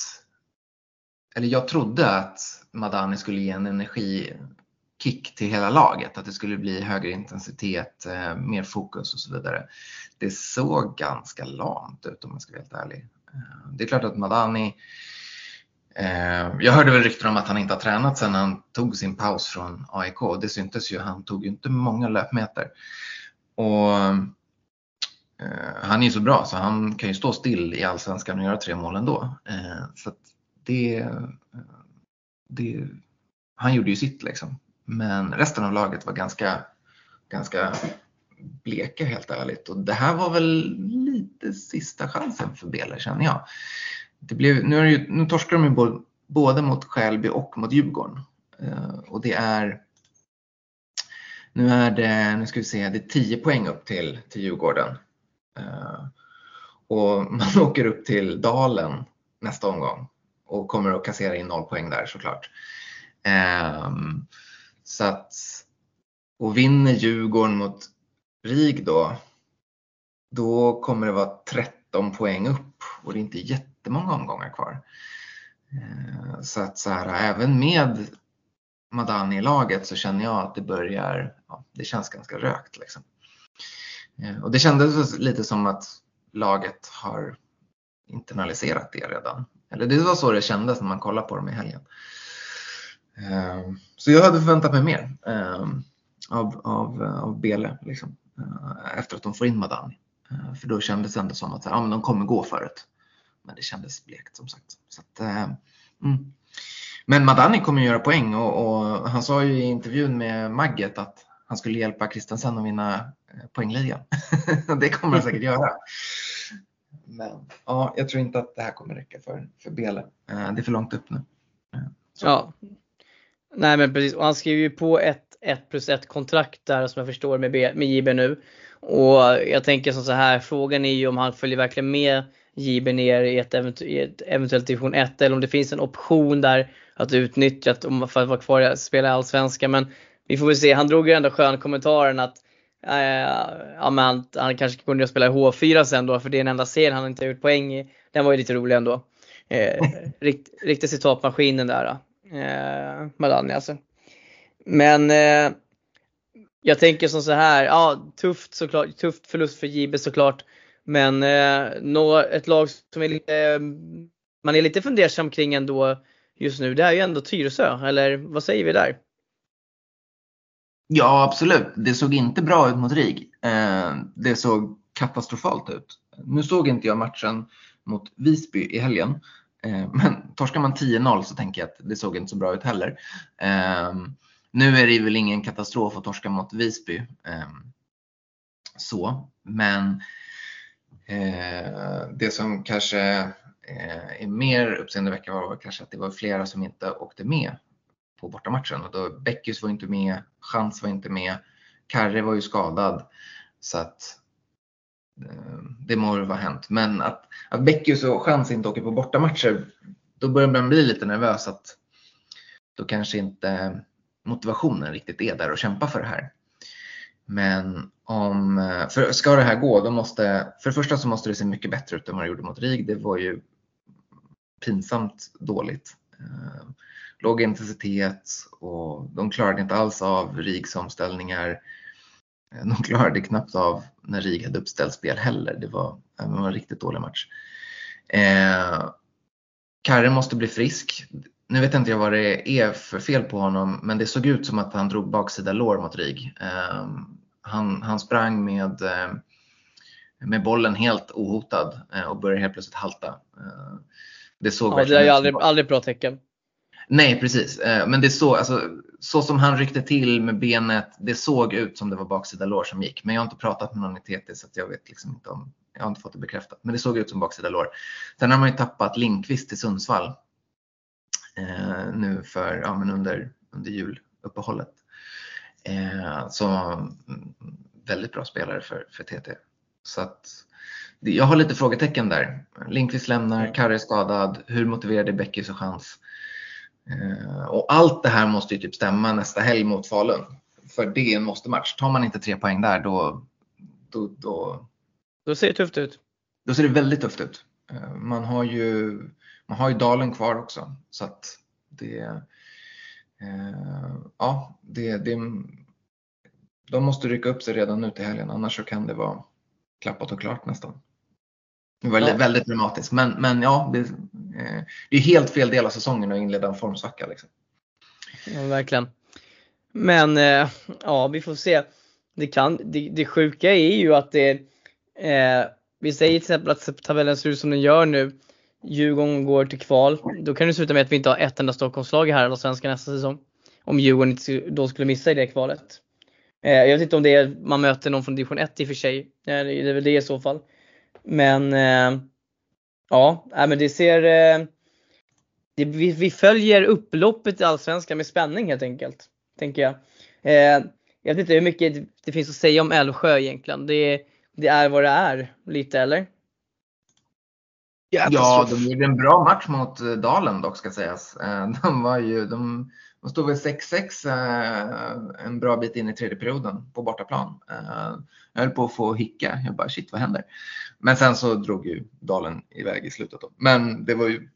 eller jag trodde att Madani skulle ge en energikick till hela laget. Att det skulle bli högre intensitet, eh, mer fokus och så vidare. Det såg ganska lamt ut om man ska vara helt ärlig. Eh, det är klart att Madani eh, Eh, jag hörde väl rykten om att han inte har tränat sedan han tog sin paus från AIK. Det syntes ju, han tog ju inte många löpmeter. Och eh, han är ju så bra så han kan ju stå still i allsvenskan och göra tre mål ändå. Eh, så det, det, han gjorde ju sitt liksom. Men resten av laget var ganska, ganska bleka helt ärligt. Och det här var väl lite sista chansen för Bele känner jag. Det blev, nu, är ju, nu torskar de ju både mot Skälby och mot Djurgården. Eh, och det är nu är det, nu ska vi se, det är 10 poäng upp till, till Djurgården. Eh, och <laughs> man åker upp till Dalen nästa omgång och kommer att kassera in noll poäng där såklart. Ehm, så att, och vinner Djurgården mot RIG då, då kommer det vara 13 poäng upp och det är inte jättemånga omgångar kvar. Eh, så att så här, även med Madani i laget så känner jag att det börjar, ja, det känns ganska rökt liksom. Eh, och det kändes lite som att laget har internaliserat det redan. Eller det var så det kändes när man kollade på dem i helgen. Eh, så jag hade förväntat mig mer av, av, av Bele liksom, efter att de får in Madani. För då kändes det ändå som att ja, men de kommer gå för det. Men det kändes blekt som sagt. Så att, eh, mm. Men Madani kommer göra poäng och, och, han sa ju i intervjun med Magget att han skulle hjälpa Kristensen att vinna eh, poängligan. <laughs> det kommer han säkert göra. Men ja, jag tror inte att det här kommer räcka för, för Bele. Eh, det är för långt upp nu. Eh, så. Ja, Nej men precis, och han skriver ju på ett 1 plus 1 kontrakt där som jag förstår med, B, med JB nu. Och jag tänker som så här, frågan är ju om han följer verkligen med JB ner i ett, eventu i ett eventuellt division 1 eller om det finns en option där att utnyttja för att vara kvar och spela i Allsvenskan. Men vi får väl se, han drog ju ändå skön kommentaren att äh, ja, men han, han kanske kunde spela i H4 sen då för det är den enda serien han inte har gjort poäng i. Den var ju lite rolig ändå. Eh, <laughs> rikt, riktigt citatmaskinen där eh, Malani alltså. Men eh, jag tänker som så här, ja tufft såklart, tufft förlust för JB såklart. Men eh, nå, ett lag som är lite, man är lite fundersam kring ändå just nu, det är ju ändå Tyresö, eller vad säger vi där? Ja absolut, det såg inte bra ut mot RIG. Eh, det såg katastrofalt ut. Nu såg inte jag matchen mot Visby i helgen. Eh, men torskar man 10-0 så tänker jag att det såg inte så bra ut heller. Eh, nu är det väl ingen katastrof att torska mot Visby. Eh, så, men eh, Eh, det som kanske eh, är mer uppseendeväckande var kanske att det var flera som inte åkte med på bortamatchen. Och då Beckius var inte med, Chans var inte med, Karre var ju skadad. Så att Eh, det må vara hänt. Men att, att Beckius och Chans inte åker på bortamatcher, då börjar man bli lite nervös att då kanske inte motivationen riktigt är där och kämpa för det här. Men om, eh, för ska det här gå, då måste, för det första så måste det se mycket bättre ut än vad det gjorde mot RIG. Det var ju pinsamt dåligt. Eh, låg intensitet och de klarade inte alls av RIGs omställningar. Eh, de klarade knappt av när RIG hade uppställt spel heller. Det var, det var en riktigt dålig match. Eh, Karre måste bli frisk. Nu vet inte jag vad det är för fel på honom, men det såg ut som att han drog baksida lår mot RIG. Eh, han, han sprang med, eh, med bollen helt ohotad eh, och började helt plötsligt halta. Eh, det såg ja, det är ju aldrig, aldrig bra tecken. Nej, precis. Men det så, alltså, så som han ryckte till med benet, det såg ut som det var baksida lår som gick. Men jag har inte pratat med någon i TT så jag vet liksom inte om, jag har inte fått det bekräftat. Men det såg ut som baksida lår. Sen har man ju tappat Linkvist till Sundsvall eh, nu för, ja, men under, under juluppehållet. Eh, så mm, väldigt bra spelare för, för TT. Så att, jag har lite frågetecken där. Linkvist lämnar, Karre är skadad. Hur motiverad är Beckis och chans? Eh, och allt det här måste ju typ stämma nästa helg mot Falun. För det är en måste-match. Tar man inte tre poäng där då, då, då, Då ser det tufft ut. Då ser det väldigt tufft ut. Eh, man har ju, man har ju dalen kvar också. Så att det, ja, det, det, de måste rycka upp sig redan nu till helgen annars så kan det vara klappat och klart nästan. Det var ja. väldigt dramatiskt men, men ja, det, eh, det är helt fel del av säsongen att inleda en formsvacka. Liksom. Ja, verkligen. Men eh, ja, vi får se. Det, kan, det, det sjuka är ju att det, eh, vi säger till exempel att tabellen ser ut som den gör nu. Djurgården går till kval. Då kan det sluta med att vi inte har ett enda Stockholmslag här i svenska nästa säsong. Om Djurgården då skulle missa i det kvalet. Eh, jag vet inte om det är, man möter någon från division 1 i och för sig. Eh, det är väl det i så fall. Men eh, ja, men det ser eh, det, vi, vi, följer upploppet i Allsvenskan med spänning helt enkelt. Tänker jag. Eh, jag vet inte hur mycket det finns att säga om Älvsjö egentligen. Det, det är vad det är lite eller? Ja, de gjorde en bra match mot eh, Dalen dock ska sägas. Eh, de var ju, de, de stod väl 6-6 eh, en bra bit in i tredje perioden på bortaplan. Jag höll på att få hicka. Jag bara shit vad händer? Men sen så drog ju Dalen iväg i slutet. Då. Men det var ju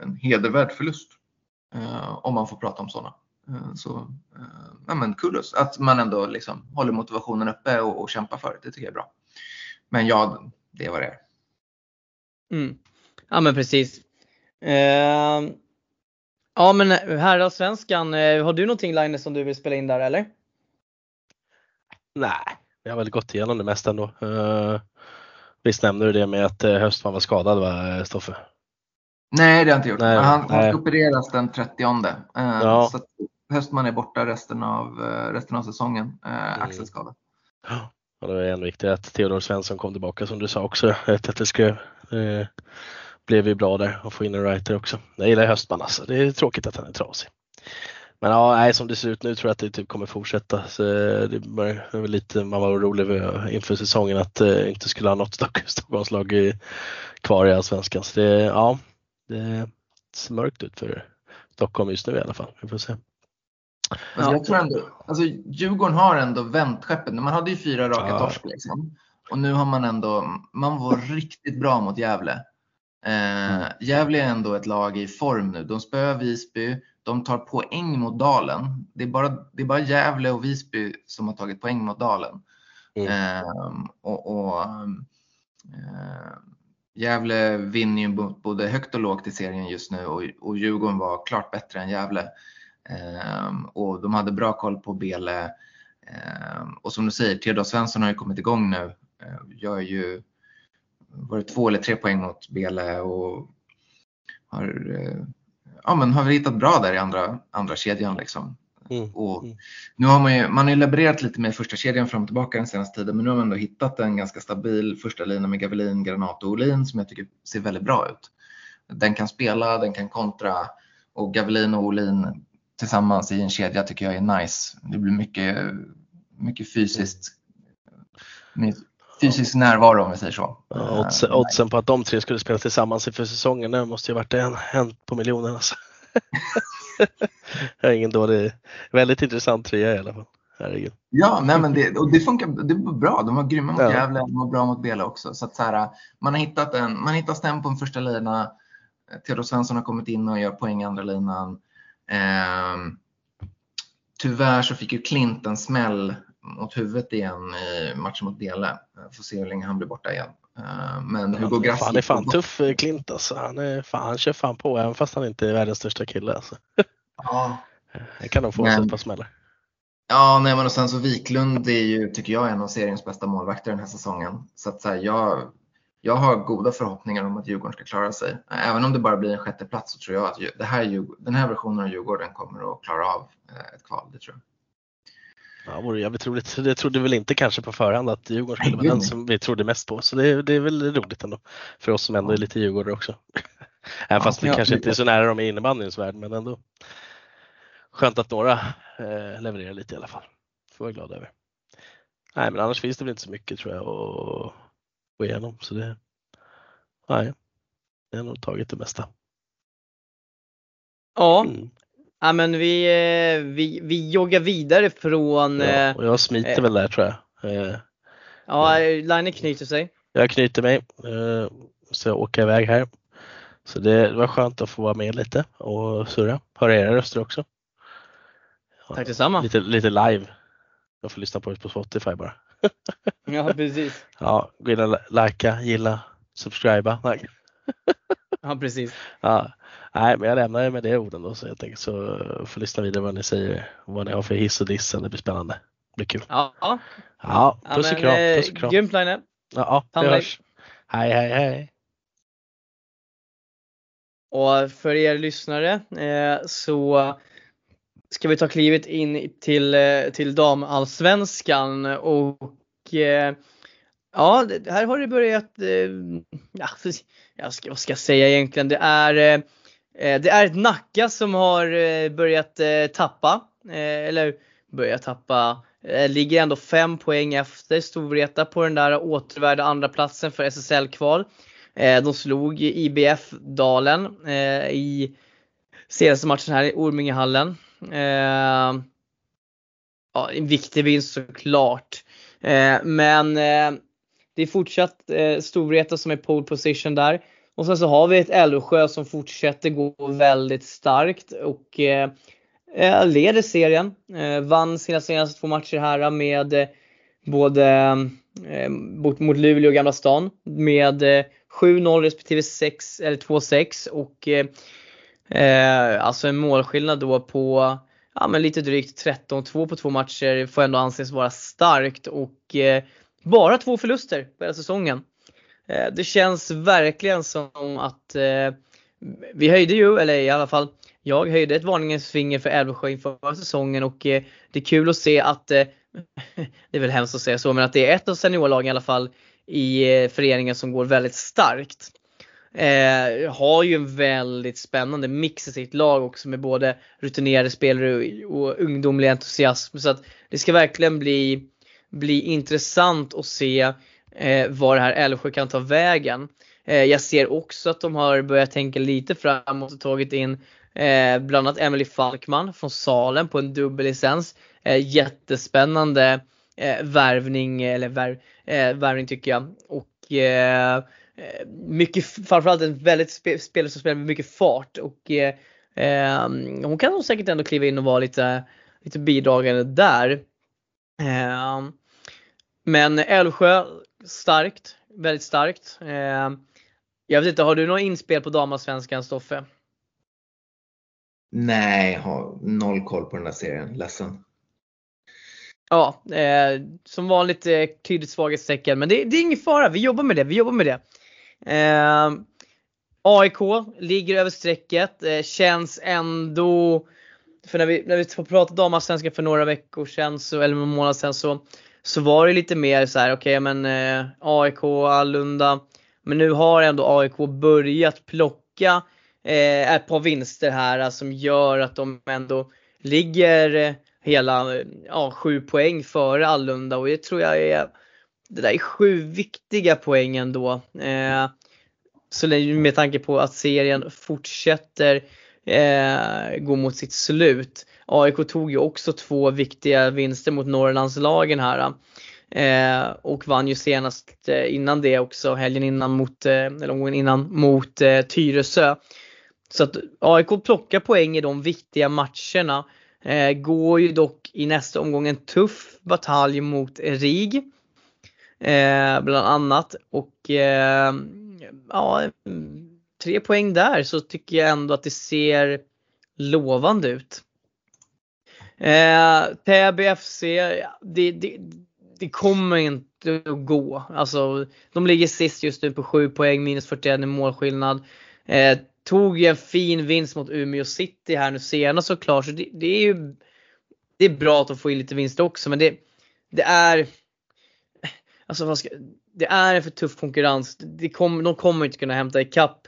en hedervärd förlust. Om man får prata om sådana. Så ja, men kudos att man ändå liksom håller motivationen uppe och, och kämpar för det. Det tycker jag är bra. Men ja, det vad det är. Mm. Ja men precis. Eh, ja men herrallsvenskan, eh, har du någonting Linus som du vill spela in där eller? Nej, jag har väl gått igenom det mesta ändå. Eh, visst nämnde du det med att eh, Höstman var skadad va Stoffe? Nej det har jag inte gjort. Nej, han, nej. ska opereras den 30. Eh, ja. Så Höstman är borta resten av, eh, resten av säsongen, eh, mm. axelskada. Ja. Och det var en viktig att Theodor Svensson kom tillbaka som du sa också att det skrev. Eh, det blev ju bra där att få in en writer också. Jag gillar Höstman alltså. Det är tråkigt att han är trasig. Men ja, nej, som det ser ut nu tror jag att det typ kommer fortsätta. Så eh, det var lite, man var orolig inför säsongen att eh, inte skulle ha något <laughs> Stockholmslag kvar i Allsvenskan. Så det, ja, det ser mörkt ut för Stockholm just nu i alla fall. Vi får se. Alltså, jag tror ändå, alltså, Djurgården har ändå vänt skeppet. Man hade ju fyra raka ja. torsk liksom. Och nu har man ändå, man var riktigt bra mot Gävle. Eh, mm. Gävle är ändå ett lag i form nu. De spöar Visby, de tar poäng mot Dalen. Det är bara, det är bara Gävle och Visby som har tagit poäng mot Dalen. Mm. Eh, och, och eh, Gävle vinner ju både högt och lågt i serien just nu och, och Djurgården var klart bättre än Gävle. Ehm, och de hade bra koll på Bele. Ehm, och som du säger, Theodor Svensson har ju kommit igång nu. Ehm, gör ju var det två eller tre poäng mot Bele och har, eh, ja, men har hittat bra där i andra, andra kedjan. Liksom. Mm. Och mm. nu har man ju, man har ju levererat lite med första kedjan fram och tillbaka den senaste tiden men nu har man ändå hittat en ganska stabil första lina med Gavelin, Granat och Olin som jag tycker ser väldigt bra ut. Den kan spela, den kan kontra och Gavelin och Olin tillsammans i en kedja tycker jag är nice. Det blir mycket, mycket fysiskt, fysisk närvaro om vi säger så. Ja, oddsen, oddsen på att de tre skulle spela tillsammans inför säsongen det måste ju varit en, en på miljonen. Alltså. <laughs> jag har ingen dålig, väldigt intressant trea i alla fall. Herregud. Ja, nej men det, och det funkar det var bra. De var grymma mot ja. Gävle, de var bra mot Bela också. Så att så här, man har hittat en, man har hittat stäm på en första lina. Theodor Svensson har kommit in och gör poäng i andra linan. Eh, tyvärr så fick ju Klint en smäll mot huvudet igen i matchen mot Dele. Får se hur länge han blir borta igen. Eh, men Hugo Grassi. Han är fan tuff eh, Klint alltså. Han, är fan, han kör fan på även fast han inte är världens största kille. Alltså. <laughs> Ja. Det kan nog få sig ett par smällar. Ja, nej, men och sen så Wiklund är ju, tycker jag, en av seriens bästa målvakter den här säsongen. Så att så här, jag, jag har goda förhoppningar om att Djurgården ska klara sig. Även om det bara blir en sjätte plats så tror jag att det här, den här versionen av Djurgården kommer att klara av eh, ett kval. Det tror jag. Ja, det vore jävligt roligt. Det trodde väl inte kanske på förhand att Djurgården skulle vara den som vi trodde mest på. Så det, det är väl roligt ändå. För oss som ändå är lite Djurgårdare också. <laughs> Även fast vi ja, kanske inte är så nära dem i innebandyns värld, men ändå. Skönt att några eh, levererar lite i alla fall. Får vara glada över. Nej, men annars finns det väl inte så mycket tror jag att gå igenom. Så det, nej, jag har nog tagit det mesta. Ja, mm. ja men vi, eh, vi, vi joggar vidare från... Ja, och jag smiter eh, väl där tror jag. Eh, ja, Line knyter sig. jag knyter mig. Eh, så jag åker iväg här. Så det var skönt att få vara med lite och surra. Höra era röster också. Tack detsamma. Lite, lite live. Jag får lyssna på det på Spotify bara. <laughs> Ja, precis. Ja, gå in och likea, gilla, subscriba. Nej. Ja, precis. Ja. Nej, men jag lämnar er med det orden då så jag tänker så får lyssna vidare vad ni säger, vad ni har för hiss och diss. Det blir spännande. Det blir kul. Ja, ja. Ja, puss och kram. eh, Puss och kram. Grymt Line. Ja, vi hörs. Hej, hej, hej. Och för er lyssnare eh, så ska vi ta klivet in till, eh, till damallsvenskan och eh, ja, det- här har det börjat, eh, ja, jag ska, vad ska jag säga egentligen, det är, eh, eh, det är ett Nacka som har eh, börjat eh, tappa, eh, eller börjat tappa, eh, ligger ändå fem poäng efter Storvreta på den där återvärda andra platsen för SSL-kval. Eh, De slog IBF Dalen eh, i senaste matchen här i Ormingehallen. Eh, Ja, en viktig vinst såklart. Eh, Men eh, det är fortsatt eh, Storvreta som är pole position där. Och sen så har vi ett Älvsjö som fortsätter gå väldigt starkt och eh, eh leder serien. Eh, vann sina senaste två matcher här med eh, både eh, bort mot Luleå och Gamla stan med eh, 7-0 respektive 6 eller 2-6 och eh, eh, alltså en målskillnad då på ja, men lite drygt 13-2 på två matcher får ändå anses vara starkt och eh, bara två förluster på hela säsongen. Eh, det känns verkligen som att eh, vi höjde ju, eller i alla fall jag höjde ett varningens finger för Älvsjö inför säsongen och eh, det är kul att se att, eh, <laughs> det är väl hemskt att säga så, men att det är ett av seniorlagen i alla fall i eh, föreningen som går väldigt starkt. Eh, har ju en väldigt spännande mix i sitt lag också med både rutinerade spelare och, och ungdomlig entusiasm. Så att det ska verkligen bli, bli intressant att se eh, var det här Älvsjö kan ta vägen. Eh, jag ser också att de har börjat tänka lite framåt och tagit in eh, bland annat Emily Falkman från salen på en dubbellicens. Eh, jättespännande eh, värvning, eller värv, eh, värvning tycker jag. Och eh, mycket, framförallt en väldigt spe, spelare som spelar med mycket fart och eh, eh, hon kan nog säkert ändå kliva in och vara lite, lite bidragande där. Eh, men Älvsjö, starkt, väldigt starkt. Eh, jag vet inte, har du något inspel på damallsvenskan Stoffe? Nej, jag har noll koll på den där serien. Ledsen. Ja, eh, som vanligt eh, tydligt svaghetstecken. Men det, det är ingen fara, vi jobbar med det. Vi jobbar med det. Eh, AIK ligger över strecket. Eh, känns ändå, för när vi, när vi pratade damallsvenskan för några veckor sedan, så, eller någon månad sedan, så, så var det lite mer så här, okej men eh, AIK, Allunda. Men nu har ändå AIK börjat plocka eh, ett par vinster här eh, som gör att de ändå ligger eh, hela eh, ja, sju poäng före Allunda och det tror jag är det där är sju viktiga poäng ändå. Eh, så med tanke på att serien fortsätter eh, gå mot sitt slut. AIK tog ju också två viktiga vinster mot Norrlandslagen här. Eh, och vann ju senast eh, innan det också, helgen innan mot, eh, eller omgången innan mot eh, Tyresö. Så att AIK plockar poäng i de viktiga matcherna. Eh, går ju dock i nästa omgång en tuff batalj mot RIG. Eh, bland annat. Och eh, ja, tre poäng där så tycker jag ändå att det ser lovande ut. Eh, Täby FC, ja, det, det, det kommer inte att gå. Alltså, de ligger sist just nu på 7 poäng, minus 41 i målskillnad. Eh, tog ju en fin vinst mot Umeå City här nu senast såklart. Så det, det är ju det är bra att de får in lite vinst också men det, det är Alltså ska, det är en för tuff konkurrens. Det kom, de kommer inte kunna hämta ikapp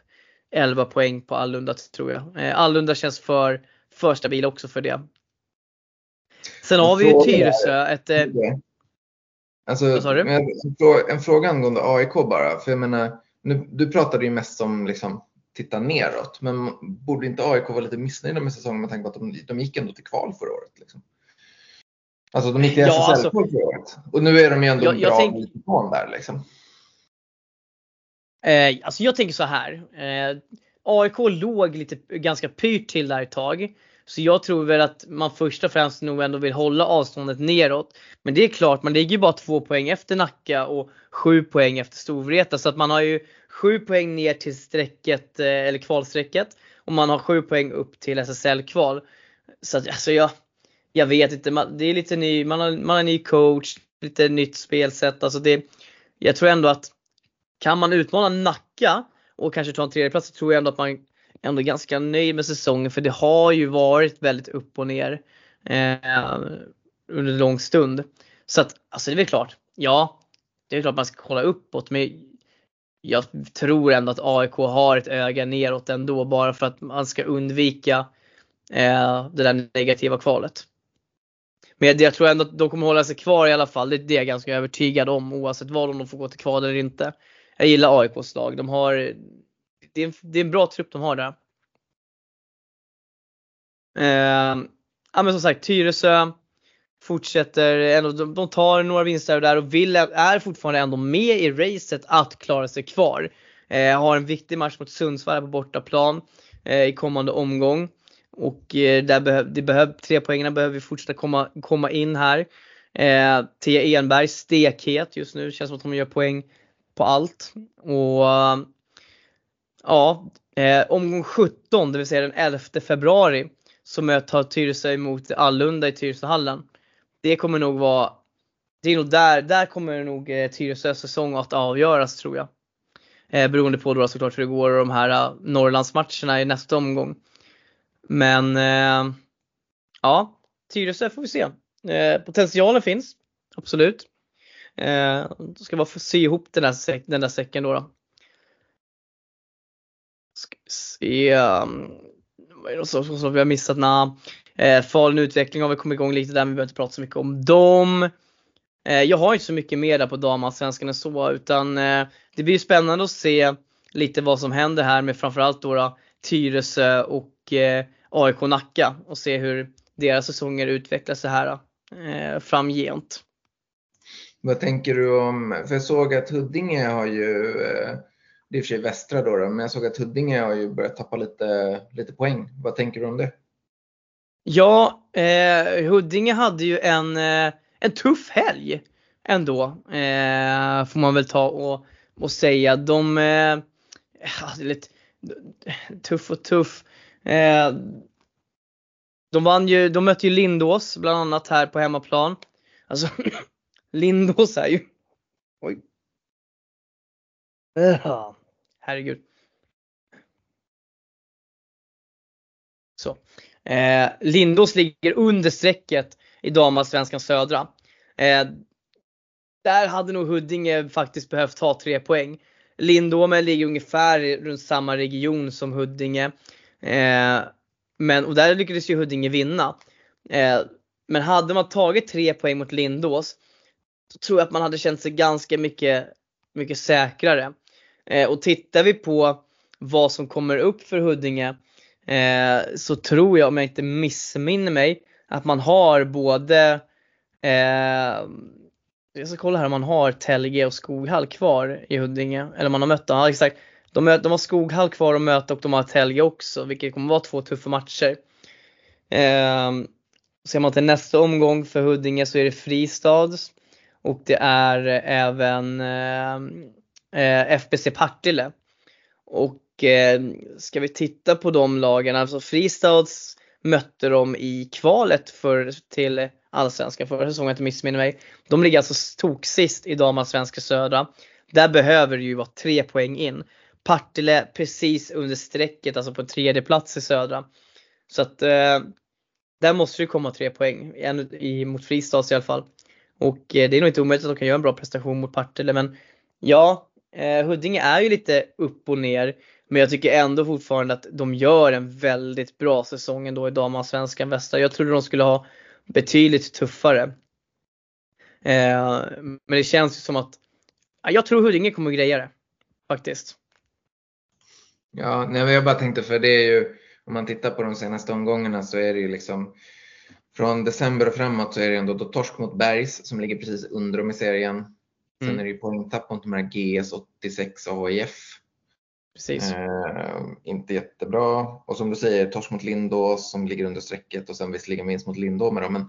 11 poäng på Allunda tror jag. Eh, Allunda känns för, för stabil också för det. Sen har vi ju Tyresö, ett, eh, Alltså, En fråga angående AIK bara. För jag menar, nu, du pratade ju mest om liksom, titta neråt. Men borde inte AIK vara lite missnöjda med säsongen med tanke på att de, de gick ändå till kval förra året? Liksom. Alltså de gick Ja, SSL alltså- förra året. Och nu är de ju ändå Jag- jag bra tänk- där liksom. Eh, alltså jag tänker så här. Eh, AIK låg lite ganska pyrt till där ett tag. Så jag tror väl att man först och främst nog ändå vill hålla avståndet neråt. Men det är klart, man ligger ju bara två poäng efter Nacka och sju poäng efter Storvreta. Så att man har ju sju poäng ner till strecket, eh, eller kvalstrecket. Och man har sju poäng upp till SSL-kval. Så att alltså jag, jag vet inte, det är lite ny, man har, man har ny coach, lite nytt spelsätt. Alltså det, jag tror ändå att kan man utmana Nacka och kanske ta en tredjeplats så tror jag ändå att man ändå är ganska nöjd med säsongen för det har ju varit väldigt upp och ner eh, under en lång stund. Så att alltså det är väl klart, ja det är klart man ska kolla uppåt men jag tror ändå att AIK har ett öga neråt ändå bara för att man ska undvika eh, det där negativa kvalet. Men jag tror ändå att de kommer hålla sig kvar i alla fall. Det är jag ganska övertygad om oavsett vad om de får gå till kval eller inte. Jag gillar AIKs lag. De har, det, är en, det är en bra trupp de har där. Eh, ja men som sagt Tyresö fortsätter, de, de tar några vinster där och vill, är fortfarande ändå med i racet att klara sig kvar. Eh, har en viktig match mot Sundsvall på bortaplan eh, i kommande omgång. Och eh, där behöv, det behöv, tre poängen behöver vi fortsätta komma, komma in här. Eh, Tia Enberg stekhet just nu, känns som att hon gör poäng på allt. Och ja, eh, omgång 17, det vill säga den 11 februari, så möter Tyresö emot Allunda i Tyresöhallen. Det kommer nog vara, det är nog där, där kommer nog eh, Tyresös säsong att avgöras tror jag. Eh, beroende på då såklart hur det går och de här eh, Norrlandsmatcherna i nästa omgång. Men eh, ja, Tyresö får vi se. Eh, potentialen finns, absolut. Eh, då ska bara få sy ihop den där, den där säcken då. då. Ska se, mm, vad är det som, som vi har missat? Nah. Eh, Falun utveckling har vi kommit igång lite där, men vi behöver inte prata så mycket om dem. Eh, jag har inte så mycket mer där på damallsvenskan än så, utan eh, det blir spännande att se lite vad som händer här med framförallt då, då Tyresö och eh, AIK Nacka och se hur deras säsonger utvecklar sig här eh, framgent. Vad tänker du om, för jag såg att Huddinge har ju, eh, det är i och för sig västra då, men jag såg att Huddinge har ju börjat tappa lite, lite poäng. Vad tänker du om det? Ja, eh, Huddinge hade ju en, eh, en tuff helg ändå, eh, får man väl ta och, och säga. De, eh, lite tuff och tuff. Eh, de vann ju, de mötte ju Lindås bland annat här på hemmaplan. Alltså <clears throat> Lindås är ju, oj. Uh, herregud. Så. Eh, Lindås ligger under strecket i damallsvenskan södra. Eh, där hade nog Huddinge faktiskt behövt ta tre poäng. Lindome ligger ungefär runt samma region som Huddinge. Eh, men, och där lyckades ju Huddinge vinna. Eh, men hade man tagit tre poäng mot Lindås så tror jag att man hade känt sig ganska mycket, mycket säkrare. Eh, och tittar vi på vad som kommer upp för Huddinge eh, så tror jag, om jag inte missminner mig, att man har både eh, jag ska kolla här om man har Telge och Skoghall kvar i Huddinge. Eller om man har mött dem, ja exakt. De, de har Skoghall kvar att möta och de har Telge också, vilket kommer vara två tuffa matcher. Eh, ser man till nästa omgång för Huddinge så är det Fristads och det är även ehm, eh, FBC Partille. Och eh, ska vi titta på de lagen, alltså Fristads mötte de i kvalet för, till Allsvenskan förra säsongen, inte missminner mig. De ligger alltså toksist i damallsvenska södra. Där behöver det ju vara tre poäng in. Partille precis under strecket, alltså på tredje plats i södra. Så att eh, där måste det komma tre poäng, en, i, mot Fristads i alla fall. Och eh, det är nog inte omöjligt att de kan göra en bra prestation mot Partille men ja, eh, Huddinge är ju lite upp och ner. Men jag tycker ändå fortfarande att de gör en väldigt bra säsong ändå i damallsvenskan västra. Jag trodde de skulle ha betydligt tuffare. Eh, men det känns ju som att jag tror Huddinge kommer att greja det. Faktiskt. Ja, nej, jag bara tänkte för det är ju om man tittar på de senaste omgångarna så är det ju liksom från december och framåt så är det ändå då torsk mot Bergs som ligger precis under dem i serien. Sen mm. är det ju poängtapp mot de här GS 86 och AIF Precis. Eh, inte jättebra. Och som du säger, torsk mot Lindås som ligger under strecket och sen visserligen vinst mot Lindome men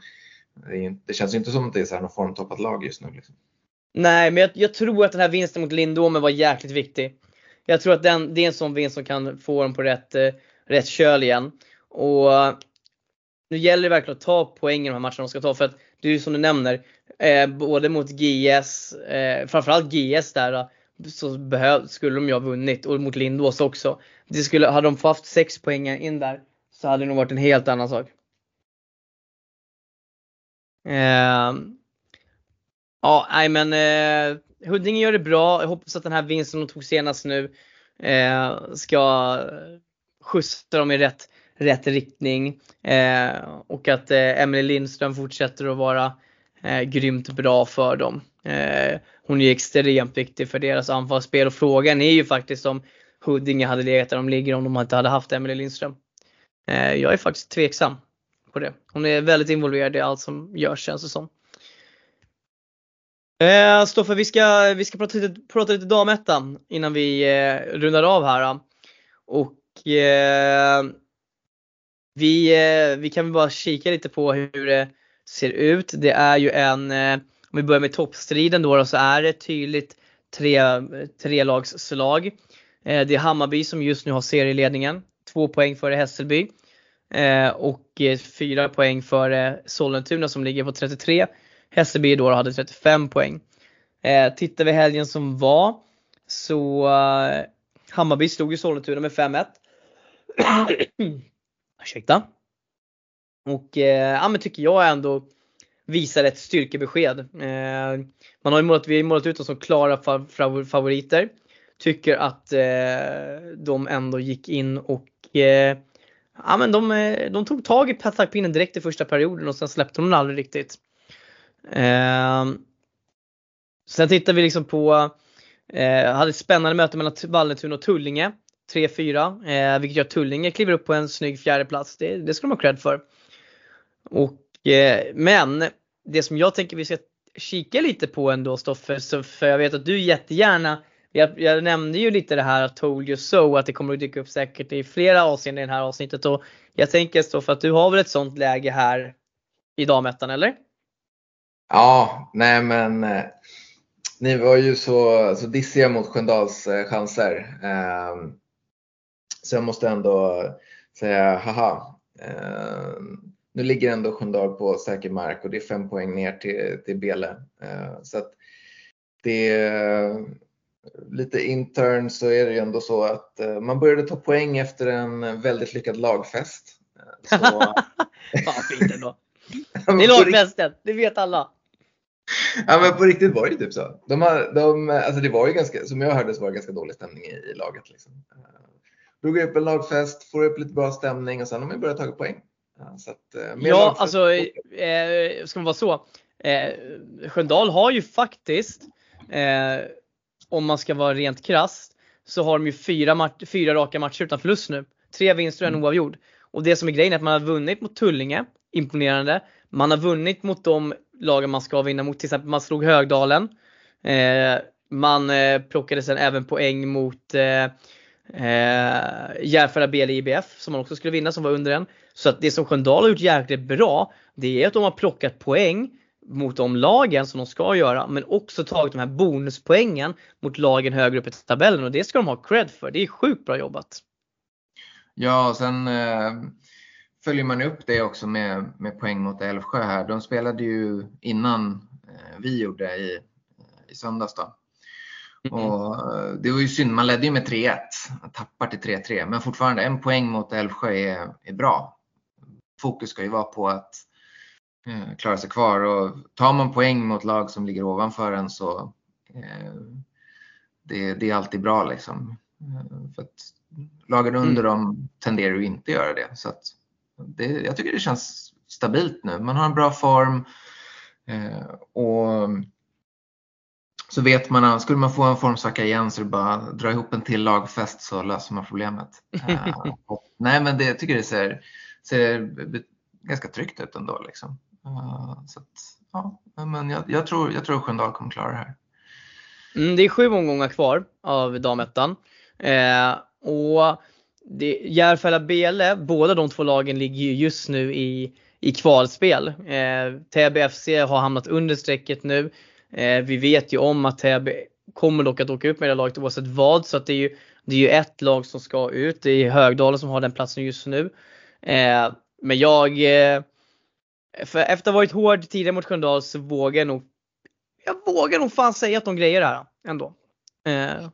det, det, känns ju inte som att det är så här något formtoppat lag just nu. Liksom. Nej, men jag, jag, tror att den här vinsten mot Lindome var jäkligt viktig. Jag tror att den, det är en sån vinst som kan få dem på rätt, eh, rätt köl igen. Och nu gäller det verkligen att ta poäng i de här matcherna de ska ta. För att det är ju som du nämner, eh, både mot GS, eh, framförallt GS där, eh, så behöv, skulle de ju ha vunnit. Och mot Lindås också. Det skulle, hade de haft 6 poäng in där så hade det nog varit en helt annan sak. Eh, ja, nej men eh, Huddinge gör det bra. Jag hoppas att den här vinsten de tog senast nu eh, ska skjutsa dem i rätt, rätt riktning. Eh, och att eh, Emelie Lindström fortsätter att vara eh, grymt bra för dem. Eh, hon är extremt viktig för deras anfallsspel och frågan är ju faktiskt om Huddinge hade legat där de ligger om de inte hade haft Emelie Lindström. Eh, jag är faktiskt tveksam på det. Hon är väldigt involverad i allt som görs känns det som. Eh, Stoffe, vi ska, vi ska prata lite, prata lite damettan innan vi eh, rundar av här. Eh. Och eh, vi, eh, vi kan bara kika lite på hur det ser ut. Det är ju en, eh, om vi börjar med toppstriden då, då så är det tydligt tre, trelagslag. Eh, det är Hammarby som just nu har serieledningen. Två poäng före Hässelby. Eh, och eh, fyra poäng före Sollentuna som ligger på 33. Hässelby då hade 35 poäng. Eh, tittar vi helgen som var så eh, Hammarby stod ju Sollentuna med 5-1. <clears throat> Ursäkta. Och eh, ja men tycker jag ändå visar ett styrkebesked. Eh, man har ju målat, vi har målat ut dem som klara favoriter. Tycker att eh, de ändå gick in och eh, ja, men de, eh, de tog tag i taktpinnen direkt i första perioden och sen släppte de den aldrig riktigt. Eh, sen tittar vi liksom på, eh, hade ett spännande möte mellan Vallentuna och Tullinge. 3-4, eh, vilket gör att Tullinge kliver upp på en snygg fjärdeplats. Det, det ska de ha cred för. Och, eh, men det som jag tänker vi ska kika lite på ändå Stoffe, för jag vet att du jättegärna jag, jag, nämnde ju lite det här told you so att det kommer att dyka upp säkert i flera avseenden i det här avsnittet och jag tänker så för att du har väl ett sånt läge här i damettan eller? Ja, nej men eh, ni var ju så, så dissiga mot Sköndals eh, chanser. Eh, så jag måste ändå säga haha. Eh, nu ligger ändå Sköndal på säker mark och det är fem poäng ner till, till Bele. Eh, så att det lite intern så är det ju ändå så att eh, man började ta poäng efter en väldigt lyckad lagfest. Så... <laughs> Fan fint ändå. <laughs> det är lagfesten, det vet alla. Ja men på riktigt var det typ så. De, har, de, alltså det var ju ganska, som jag hörde så var det ganska dålig stämning i, i laget. Liksom. Eh, drog upp en lagfest, får upp lite bra stämning och sen har man börjat ta poäng. Så att, eh, ja, alltså eh, ska man vara så. Eh, Sköndal har ju faktiskt eh, om man ska vara rent krasst, så har de ju fyra, fyra raka matcher utan förlust nu. Tre vinster och en mm. oavgjord. Och det som är grejen är att man har vunnit mot Tullinge, imponerande. Man har vunnit mot de lagen man ska vinna mot, till exempel man slog Högdalen. Eh, man eh, plockade sen även poäng mot eh, eh, Järfälla BL IBF som man också skulle vinna som var under en. Så att det som Sköndal har gjort jäkligt bra, det är att de har plockat poäng mot de lagen som de ska göra men också tagit de här bonuspoängen mot lagen högre upp i tabellen och det ska de ha cred för. Det är sjukt bra jobbat. Ja, och sen eh, följer man upp det också med, med poäng mot Älvsjö här. De spelade ju innan eh, vi gjorde i, i söndags då. Mm. Och eh, det var ju synd, man ledde ju med 3-1, tappar till 3-3, men fortfarande en poäng mot Älvsjö är, är bra. Fokus ska ju vara på att eh, klara sig kvar. Och tar man poäng mot lag som ligger ovanför en så eh, det, det, är alltid bra. Liksom. Eh, för att lagen under mm. dem tenderar ju inte göra det. Så att det, jag tycker det känns stabilt nu. Man har en bra form. Eh, och så vet man att skulle man få en formsvacka igen så är det bara att dra ihop en till lagfest så löser man problemet. <laughs> Eh, och, nej men det, jag tycker det ser, ser ganska tryggt ut ändå. Liksom. Uh, så att, ja, men jag, jag, tror, jag tror Sköndal kommer klara det här. Mm, det är sju omgångar kvar av damettan. Eh, och Järfälla Bele, båda de två lagen ligger ju just nu i, i kvalspel. Eh, Täby FC har hamnat under strecket nu. Eh, vi vet ju om att Täby kommer dock att åka upp med det laget oavsett vad. Så att det är ju, det är ju ett lag som ska ut. Det är Högdalen som har den platsen just nu. Eh, men jag, eh, för efter att ha varit hård tidigare mot Sköndal så vågar jag nog, jag vågar nog fan säga att de grejer det här ändå. Eh,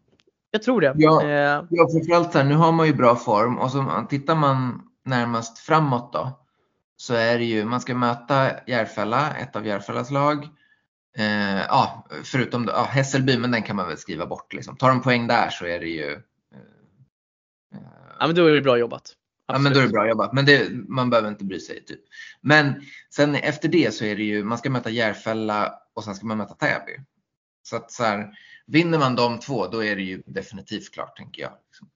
jag tror det. Ja, Eh, ja framförallt så här, nu har man ju bra form och så tittar man närmast framåt då. Så är det ju, man ska möta Järfälla, ett av Järfällas lag. Eh, ja, förutom ja, Hässelby, men den kan man väl skriva bort. Liksom. Tar de poäng där så är det ju eh, eh, ja men då är det bra jobbat. Ja men då är det bra jobbat. Men det, man behöver inte bry sig. Typ. Men sen efter det så är det ju, man ska möta Järfälla och sen ska man möta Täby. Så att så här, vinner man de två då är det ju definitivt klart tänker jag. Liksom.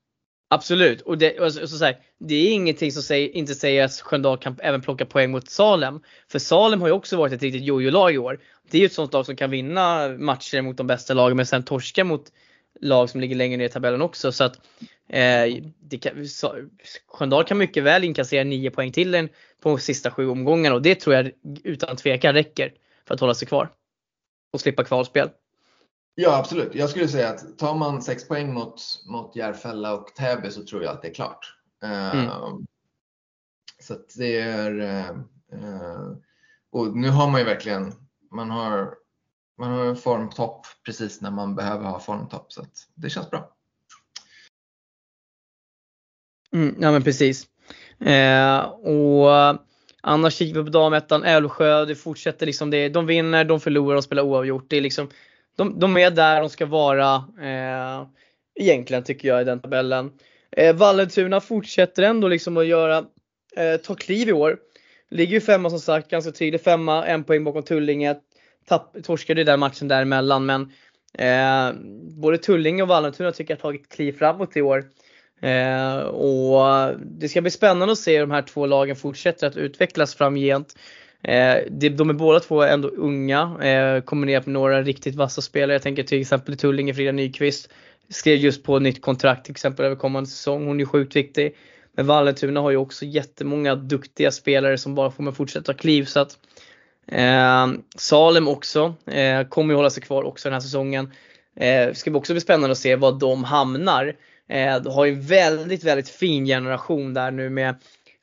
Absolut. Och det, och så, så här, det är ingenting som säger, inte säger att Sköndal kan även plocka poäng mot Salem. För Salem har ju också varit ett riktigt jojo-lag i år. Det är ju ett sånt lag som kan vinna matcher mot de bästa lagen men sen torska mot lag som ligger längre ner i tabellen också. Så att eh, det kan, så, Sköndal kan mycket väl inkassera 9 poäng till den på de sista sju omgångarna och det tror jag utan tvekan räcker för att hålla sig kvar. Och slippa kvalspel. Ja absolut. Jag skulle säga att tar man sex poäng mot, mot Järfälla och Täby så tror jag att det är klart. Mm. Uh, så att det är uh, och nu har man ju verkligen man har, man har en formtopp precis när man behöver ha formtopp så att det känns bra. Mm, ja men precis. Eh, och annars kikar vi på damettan, Älvsjö, det fortsätter liksom det. De vinner, de förlorar, de spelar oavgjort. Det är liksom, de, de är där de ska vara eh, egentligen tycker jag i den tabellen. Eh, Vallentuna fortsätter ändå liksom att göra, eh, ta kliv i år. Ligger ju femma som sagt, ganska tydlig femma, en poäng bakom Tullinge. Tapp, torskade den matchen däremellan men eh, både Tullinge och Vallentuna tycker jag har tagit kliv framåt i år. Eh, och det ska bli spännande att se hur de här två lagen fortsätter att utvecklas framgent. Eh, de, är båda två ändå unga, eh, kombinerat med några riktigt vassa spelare. Jag tänker till exempel Tullinge, Frida Nyqvist. Skrev just på nytt kontrakt till exempel över kommande säsong. Hon är sjukt viktig. Men Vallentuna har ju också jättemånga duktiga spelare som bara får med fortsätta kliv. Så att, eh, Salem också eh, kommer ju hålla sig kvar också den här säsongen. Eh, ska också bli spännande att se var de hamnar. Eh, de har ju väldigt, väldigt fin generation där nu med,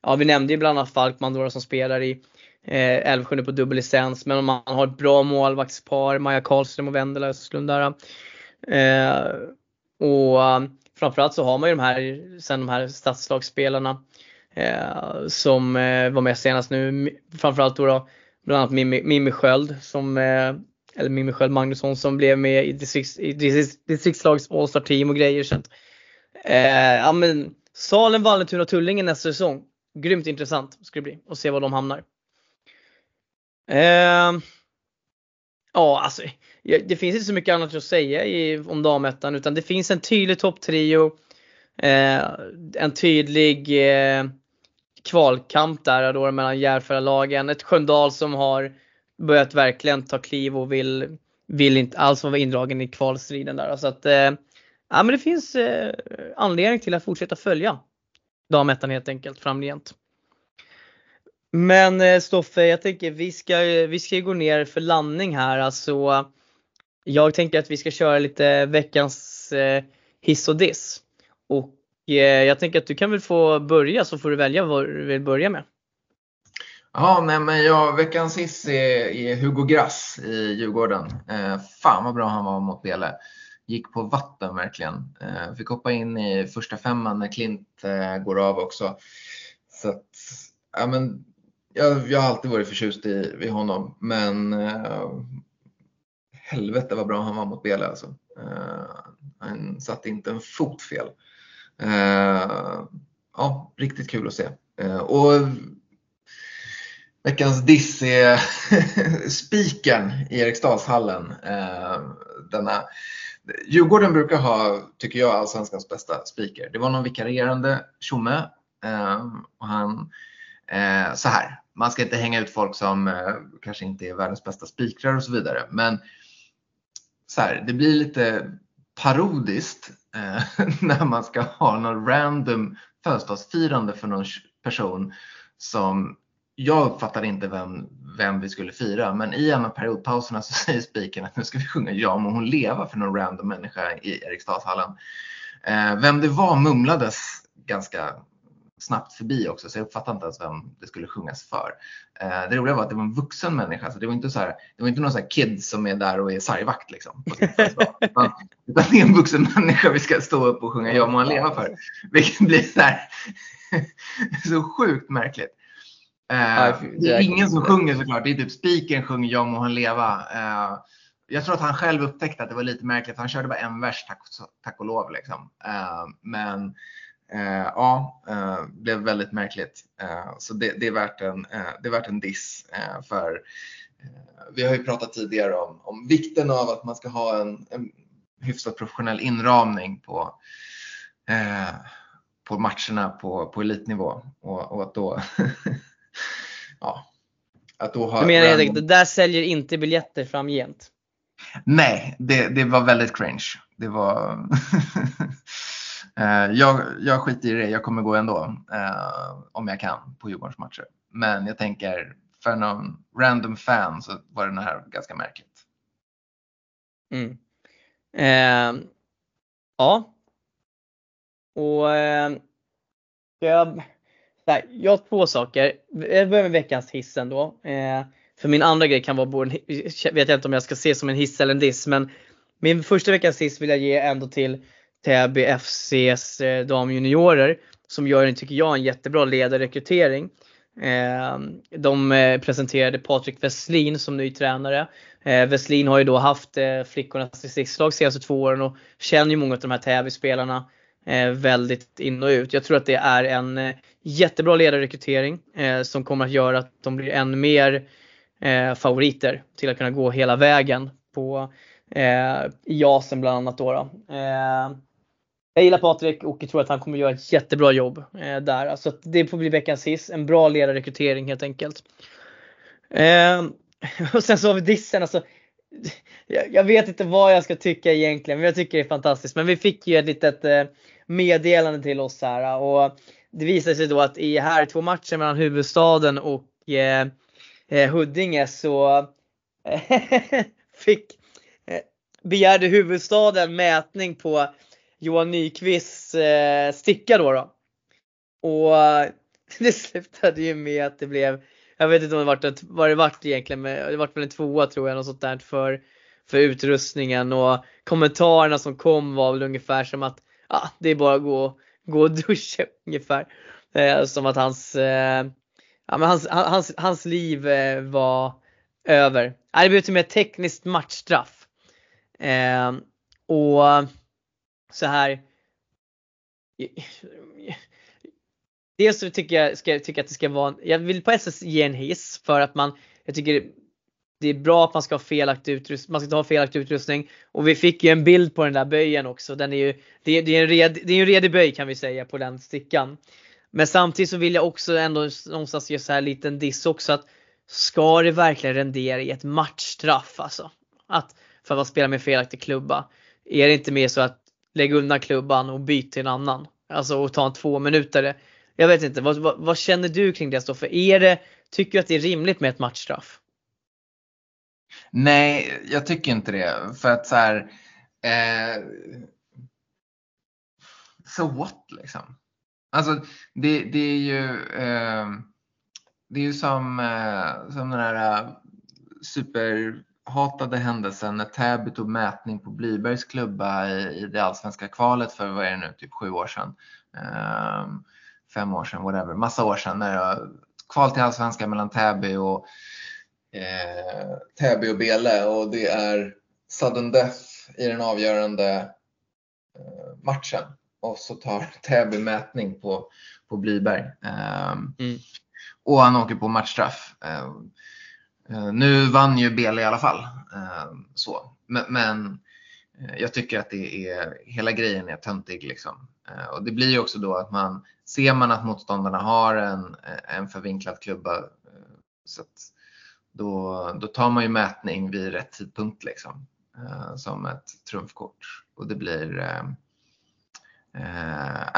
ja vi nämnde ju bland annat Falkman då som spelar i eh, Älvsjö nu på dubbellicens. Men om man har ett bra målvaktspar, Maja Karlström och Vendela Östlund där. Eh, och eh, framförallt så har man ju de här, sen de här stadslagsspelarna eh, som eh, var med senast nu. Framförallt då, då bland annat Mimmi, Mimmi Sköld som eh, eller Mimmi Sköld Magnusson som blev med i, distrikts, i distriktslags All-Star team och grejer. Så eh, ja, men Salen, Vallentuna och Tullinge nästa säsong. Grymt intressant ska det bli och se var de hamnar. Eh, ja, alltså det finns inte så mycket annat att säga i, om damettan utan det finns en tydlig topptrio. Eh, en tydlig eh, kvalkamp där då mellan Järfälla-lagen. Ett Sköndal som har börjat verkligen ta kliv och vill, vill inte alls vara indragen i kvalstriden där. Så att, eh, ja, men det finns eh, anledning till att fortsätta följa damettan helt enkelt framgent. Men eh, Stoffe, jag tänker vi ska, vi ska gå ner för landning här. Alltså, jag tänker att vi ska köra lite veckans eh, hiss och diss. Och eh, jag tänker att du kan väl få börja så får du välja vad du vill börja med. Ja, nej, men jag, veckans hiss är, är Hugo Grass i Djurgården. Eh, fan vad bra han var mot Bele. Gick på vatten verkligen. Eh, fick hoppa in i första femman när Klint eh, går av också. Så att, ja, men, jag, jag har alltid varit förtjust i, i honom, men eh, helvete vad bra han var mot Bele alltså. Eh, han satte inte en fot fel. Eh, ja, riktigt kul att se. Eh, och veckans diss är <laughs> spiken i Eriksdalshallen. Eh, denna Djurgården brukar ha, tycker jag, allsvenskans bästa speaker. Det var någon vikarierande tjomme eh, och han, Eh, så här, man ska inte hänga ut folk som eh, kanske inte är världens bästa spikrar och så vidare. Men så här, det blir lite parodiskt eh, <laughs> när man ska ha någon random födelsedagsfirande för någon person som jag uppfattade inte vem, vem vi skulle fira, men i en av periodpauserna så <laughs> säger spiken att nu ska vi sjunga Ja må hon leva för någon random människa i Eriksdalshallen. Eh, vem det var mumlades ganska snabbt förbi också så jag uppfattade inte ens vem det skulle sjungas för. Eh, det roliga var att det var en vuxen människa så det var inte, så här, det var inte någon så kid som är där och är sargvakt liksom. utan, utan det är en vuxen människa vi ska stå upp och sjunga Ja må han leva för. Vilket blir så, här, <laughs> så sjukt märkligt. Eh, det är ingen som sjunger såklart. Det är typ spiken sjunger Ja må han leva. Eh, jag tror att han själv upptäckte att det var lite märkligt. Han körde bara en vers tack, tack och lov. Liksom. Eh, men ja, eh, blev väldigt märkligt. Eh, så det, det, är värt en, eh, det är värt en diss. Eh, för eh, Vi har ju pratat tidigare om, om vikten av att man ska ha en, en hyfsat professionell inramning på, på matcherna på, på elitnivå. Och, och att då <laughs> ja, att då ha, du menar helt enkelt, det där säljer inte biljetter framgent? Nej, det, det var väldigt cringe. Det var Eh, <laughs> Eh, jag, jag skiter i det, jag kommer gå ändå eh, om jag kan på Djurgårdens matcher. Men jag tänker för någon random fan så var den här ganska märkligt. Mm. Eh, ja. Och eh, jag, här, jag har två saker. Jag börjar med veckans hiss ändå. Eh, för min andra grej kan vara, både, vet jag inte om jag ska se som en hiss eller en diss, men min första veckans hiss vill jag ge ändå till Täby FCs eh, damjuniorer som gör, tycker jag, en jättebra ledarrekrytering. Ehm, de eh, presenterade Patrik Westlin som ny tränare. Eh, Westlin har ju då haft eh, flickornas distriktslag senaste två åren och känner ju många av de här Täby-spelarna eh, väldigt in och ut. Jag tror att det är en jättebra ledarrekrytering som kommer att göra att de blir än mer favoriter till att kunna gå hela vägen på i Jasen bland annat. Då, då. Ehm, jag gillar Patrik och jag tror att han kommer göra ett jättebra jobb eh, där. Alltså det får bli veckans hiss. En bra ledarrekrytering helt enkelt. Eh, <laughs> och sen så har vi dissen. Alltså, jag, jag, vet inte vad jag ska tycka egentligen, men jag tycker det är fantastiskt. Men vi fick ju ett litet eh, meddelande till oss här och det visade sig då att i här två matcher mellan huvudstaden och eh, eh Huddinge så eh, <laughs> fick eh, begärde huvudstaden mätning på Johan Nyqvists eh, sticka då. då. Och <laughs> det slutade ju med att det blev, jag vet inte om det vart vad det vart egentligen, men det vart väl en tvåa tror jag, något sånt där för, för utrustningen och kommentarerna som kom var väl ungefär som att ah, det är bara att gå, gå och <laughs> duscha ungefär. Eh, som att hans, eh, ja, men hans, hans, hans liv eh, var över. Äh, det blev till och med ett tekniskt matchstraff. Eh, och så här. Dels så tycker jag, ska, tycker att det ska vara, jag vill på SS ge en hiss för att man, jag tycker det är bra att man ska ha felaktig utrustning, man ska inte ha felaktig utrustning. Och vi fick ju en bild på den där böjen också. Den är ju, det, är, det är en, red, det är en redig böj kan vi säga på den stickan. Men samtidigt så vill jag också ändå någonstans ge så här liten diss också att ska det verkligen rendera i ett matchstraff alltså? Att för att man spelar med felaktig klubba. Är det inte mer så att lägg undan klubban och byt till en annan. Alltså och ta en två minuter. Jag vet inte, vad, vad, vad känner du kring det Stoffe? Är det, tycker du att det är rimligt med ett matchstraff? Nej, jag tycker inte det. För att så här, eh, so what liksom? Alltså det, det är ju eh, det är ju som, eh, som den här eh, super hatade händelsen när Täby tog mätning på Blybergs klubba i, i det allsvenska kvalet för, vad är det nu, typ sju år sedan. Um, fem år sedan, whatever, massa år sedan. När det kval till allsvenskan mellan Täby och, eh, Täby och Bele och det är sudden death i den avgörande eh, matchen. Och så tar <laughs> Täby mätning på, på Blyberg. Um, mm. Och han åker på matchstraff. Um, Eh, nu vann ju Bele i alla fall. Eh, så. Men, eh, jag tycker att det är, hela grejen är töntig. Liksom. Och det blir ju också då att man, ser man att motståndarna har en, en förvinklad klubba så då, då tar man ju mätning vid rätt tidpunkt. Liksom. som ett trumfkort. Och det blir, eh,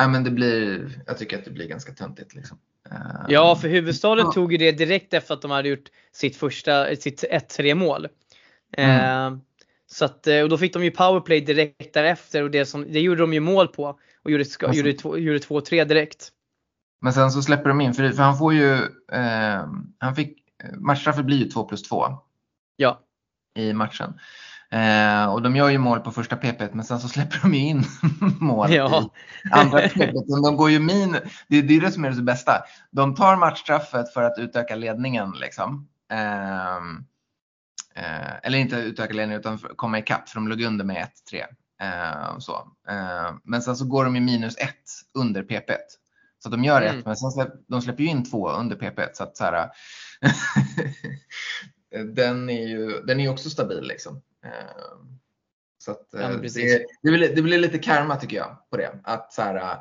eh, men det blir, jag tycker att det blir ganska töntigt liksom. Eh, ja, för huvudstaden ja. tog ju det direkt efter att de hade gjort sitt första, sitt 1-3 mål. Mm. Eh, så att, eh, och då fick de ju powerplay direkt därefter och det, som, det gjorde de ju mål på och gjorde, alltså, gjorde, gjorde 2-3 direkt. Men sen så släpper de in, för, för han får ju, eh, han fick, matchstraffet blir ju 2 plus 2. Ja. I matchen. Eh, och de gör ju mål på första PP men sen så <laughs> släpper de ju in <laughs> mål ja. i andra PP. <laughs> De går ju min, det, det är det som är det bästa. De tar matchstraffet för att utöka ledningen. Liksom. Eh, eh, eller inte utöka ledningen utan komma ikapp för de låg under med 1-3. Eh, så. Eh, men sen så går de ju minus 1 under PP. Så de gör mm. ett men sen släpp, de släpper ju in två under PP. Så att så här, den är ju den är också stabil. Liksom. Ehm, så att, ja, eh, det, det, blir, det, blir, lite karma tycker jag på det. Att så här,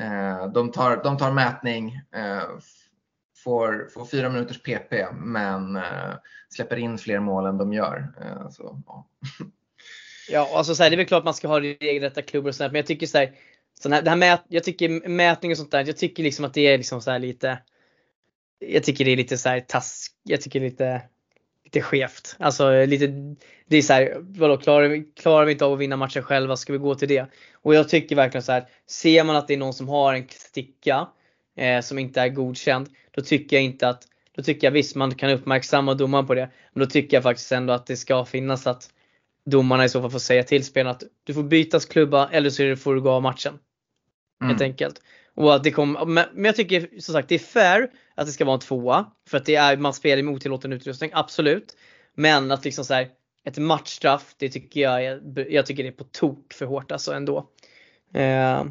eh, de, tar, de tar mätning, eh, får, får fyra minuters PP men släpper in fler mål än de gör. Så, ja. <laughs> ja, alltså så här, det är väl klart man ska ha regelrätta klubbar och sånt men jag tycker så här, så här, det här mät, jag tycker mätning och sånt där, jag tycker liksom att det är liksom så lite jag tycker det är lite så här task, jag tycker lite lite skevt. Alltså lite, det är så här, vadå, klarar, vi, klarar vi inte av att vinna matchen själva, ska vi gå till det? Och jag tycker verkligen så här, ser man att det är någon som har en sticka eh, som inte är godkänd, då tycker jag inte att, då tycker jag visst man kan uppmärksamma domaren på det, men då tycker jag faktiskt ändå att det ska finnas att domarna i så fall får säga till spelarna att du får bytas klubba eller så får du gå av matchen. Mm. Helt enkelt. Och att det kom, men jag tycker som sagt det är fair att det ska vara en tvåa. För att det är, man spelar med otillåten utrustning, absolut. Men att liksom så här, ett matchstraff, det tycker jag är, jag tycker det är på tok för hårt alltså ändå. Eh,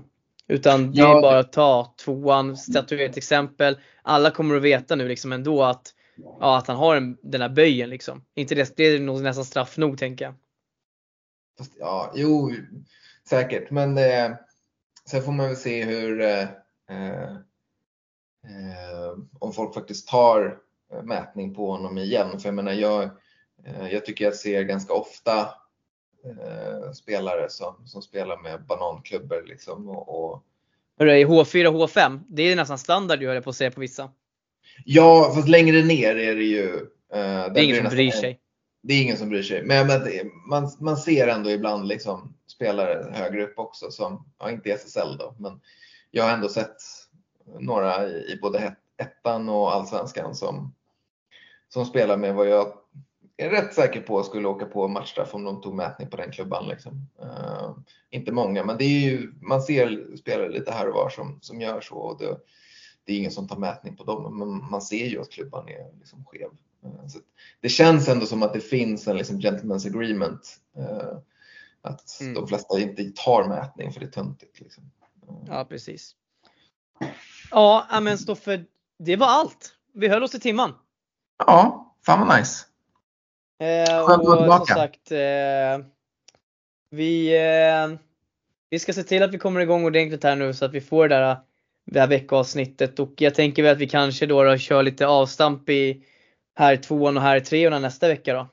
utan det är bara att ta tvåan, statuera ett exempel. Alla kommer att veta nu liksom ändå att, ja, att han har en, den här böjen liksom. Inte det, det är nog nästan straff nog tänker jag. Ja, jo, säkert. Men eh, sen får man väl se hur eh, eh Eh, om folk faktiskt tar mätning på honom igen. För jag menar, jag, jag tycker jag ser ganska ofta spelare som, som spelar med bananklubbor liksom och, och i H4 och H5, det är nästan standard gör det på att säga på vissa. Ja, fast längre ner är det ju. Eh, det är ingen som bryr sig. Det är ingen som bryr sig. Men, men man, man ser ändå ibland liksom spelare högre upp också som, ja inte i SSL då, men jag har ändå sett några i, i både ettan och allsvenskan som, som spelar med vad jag är rätt säker på skulle åka på matchstraff om de tog mätning på den klubban. Liksom. Uh, inte många, men det är ju, man ser spelare lite här och var som, som gör så. Och det, det är ingen som tar mätning på dem, men man ser ju att klubban är liksom skev. Uh, så det känns ändå som att det finns en liksom gentleman's agreement. Uh, att mm. de flesta inte tar mätning för det är töntigt. Liksom. Ja, precis. Ja, men Stoffe, det var allt. Vi höll oss till timman. Ja, fan vad nice. Eh, Skönt att vara tillbaka. Som sagt, eh, vi, eh, vi ska se till att vi kommer igång ordentligt här nu så att vi får det där, det här veckoavsnittet och jag tänker väl att vi kanske då, då kör lite avstamp i här tvåan och här trean nästa vecka då.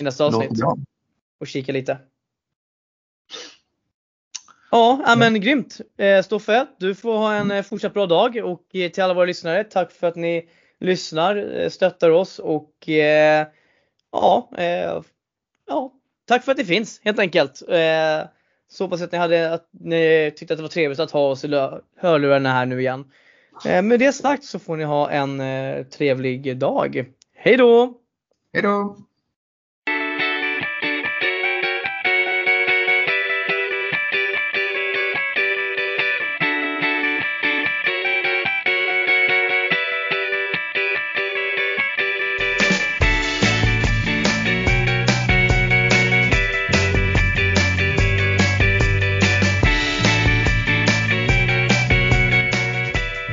I nästa avsnitt. Och kika lite. Ja, men grymt. Eh, Stoffe, du får ha en eh, fortsatt bra dag och eh, till alla våra lyssnare, tack för att ni lyssnar, stöttar oss och ja, ja, tack för att det finns helt enkelt. Så hoppas att ni, hade, att ni tyckte att det var trevligt att ha oss i hörlurarna här nu igen. Med det sagt så får ni ha en trevlig dag. Hej då! Hej då!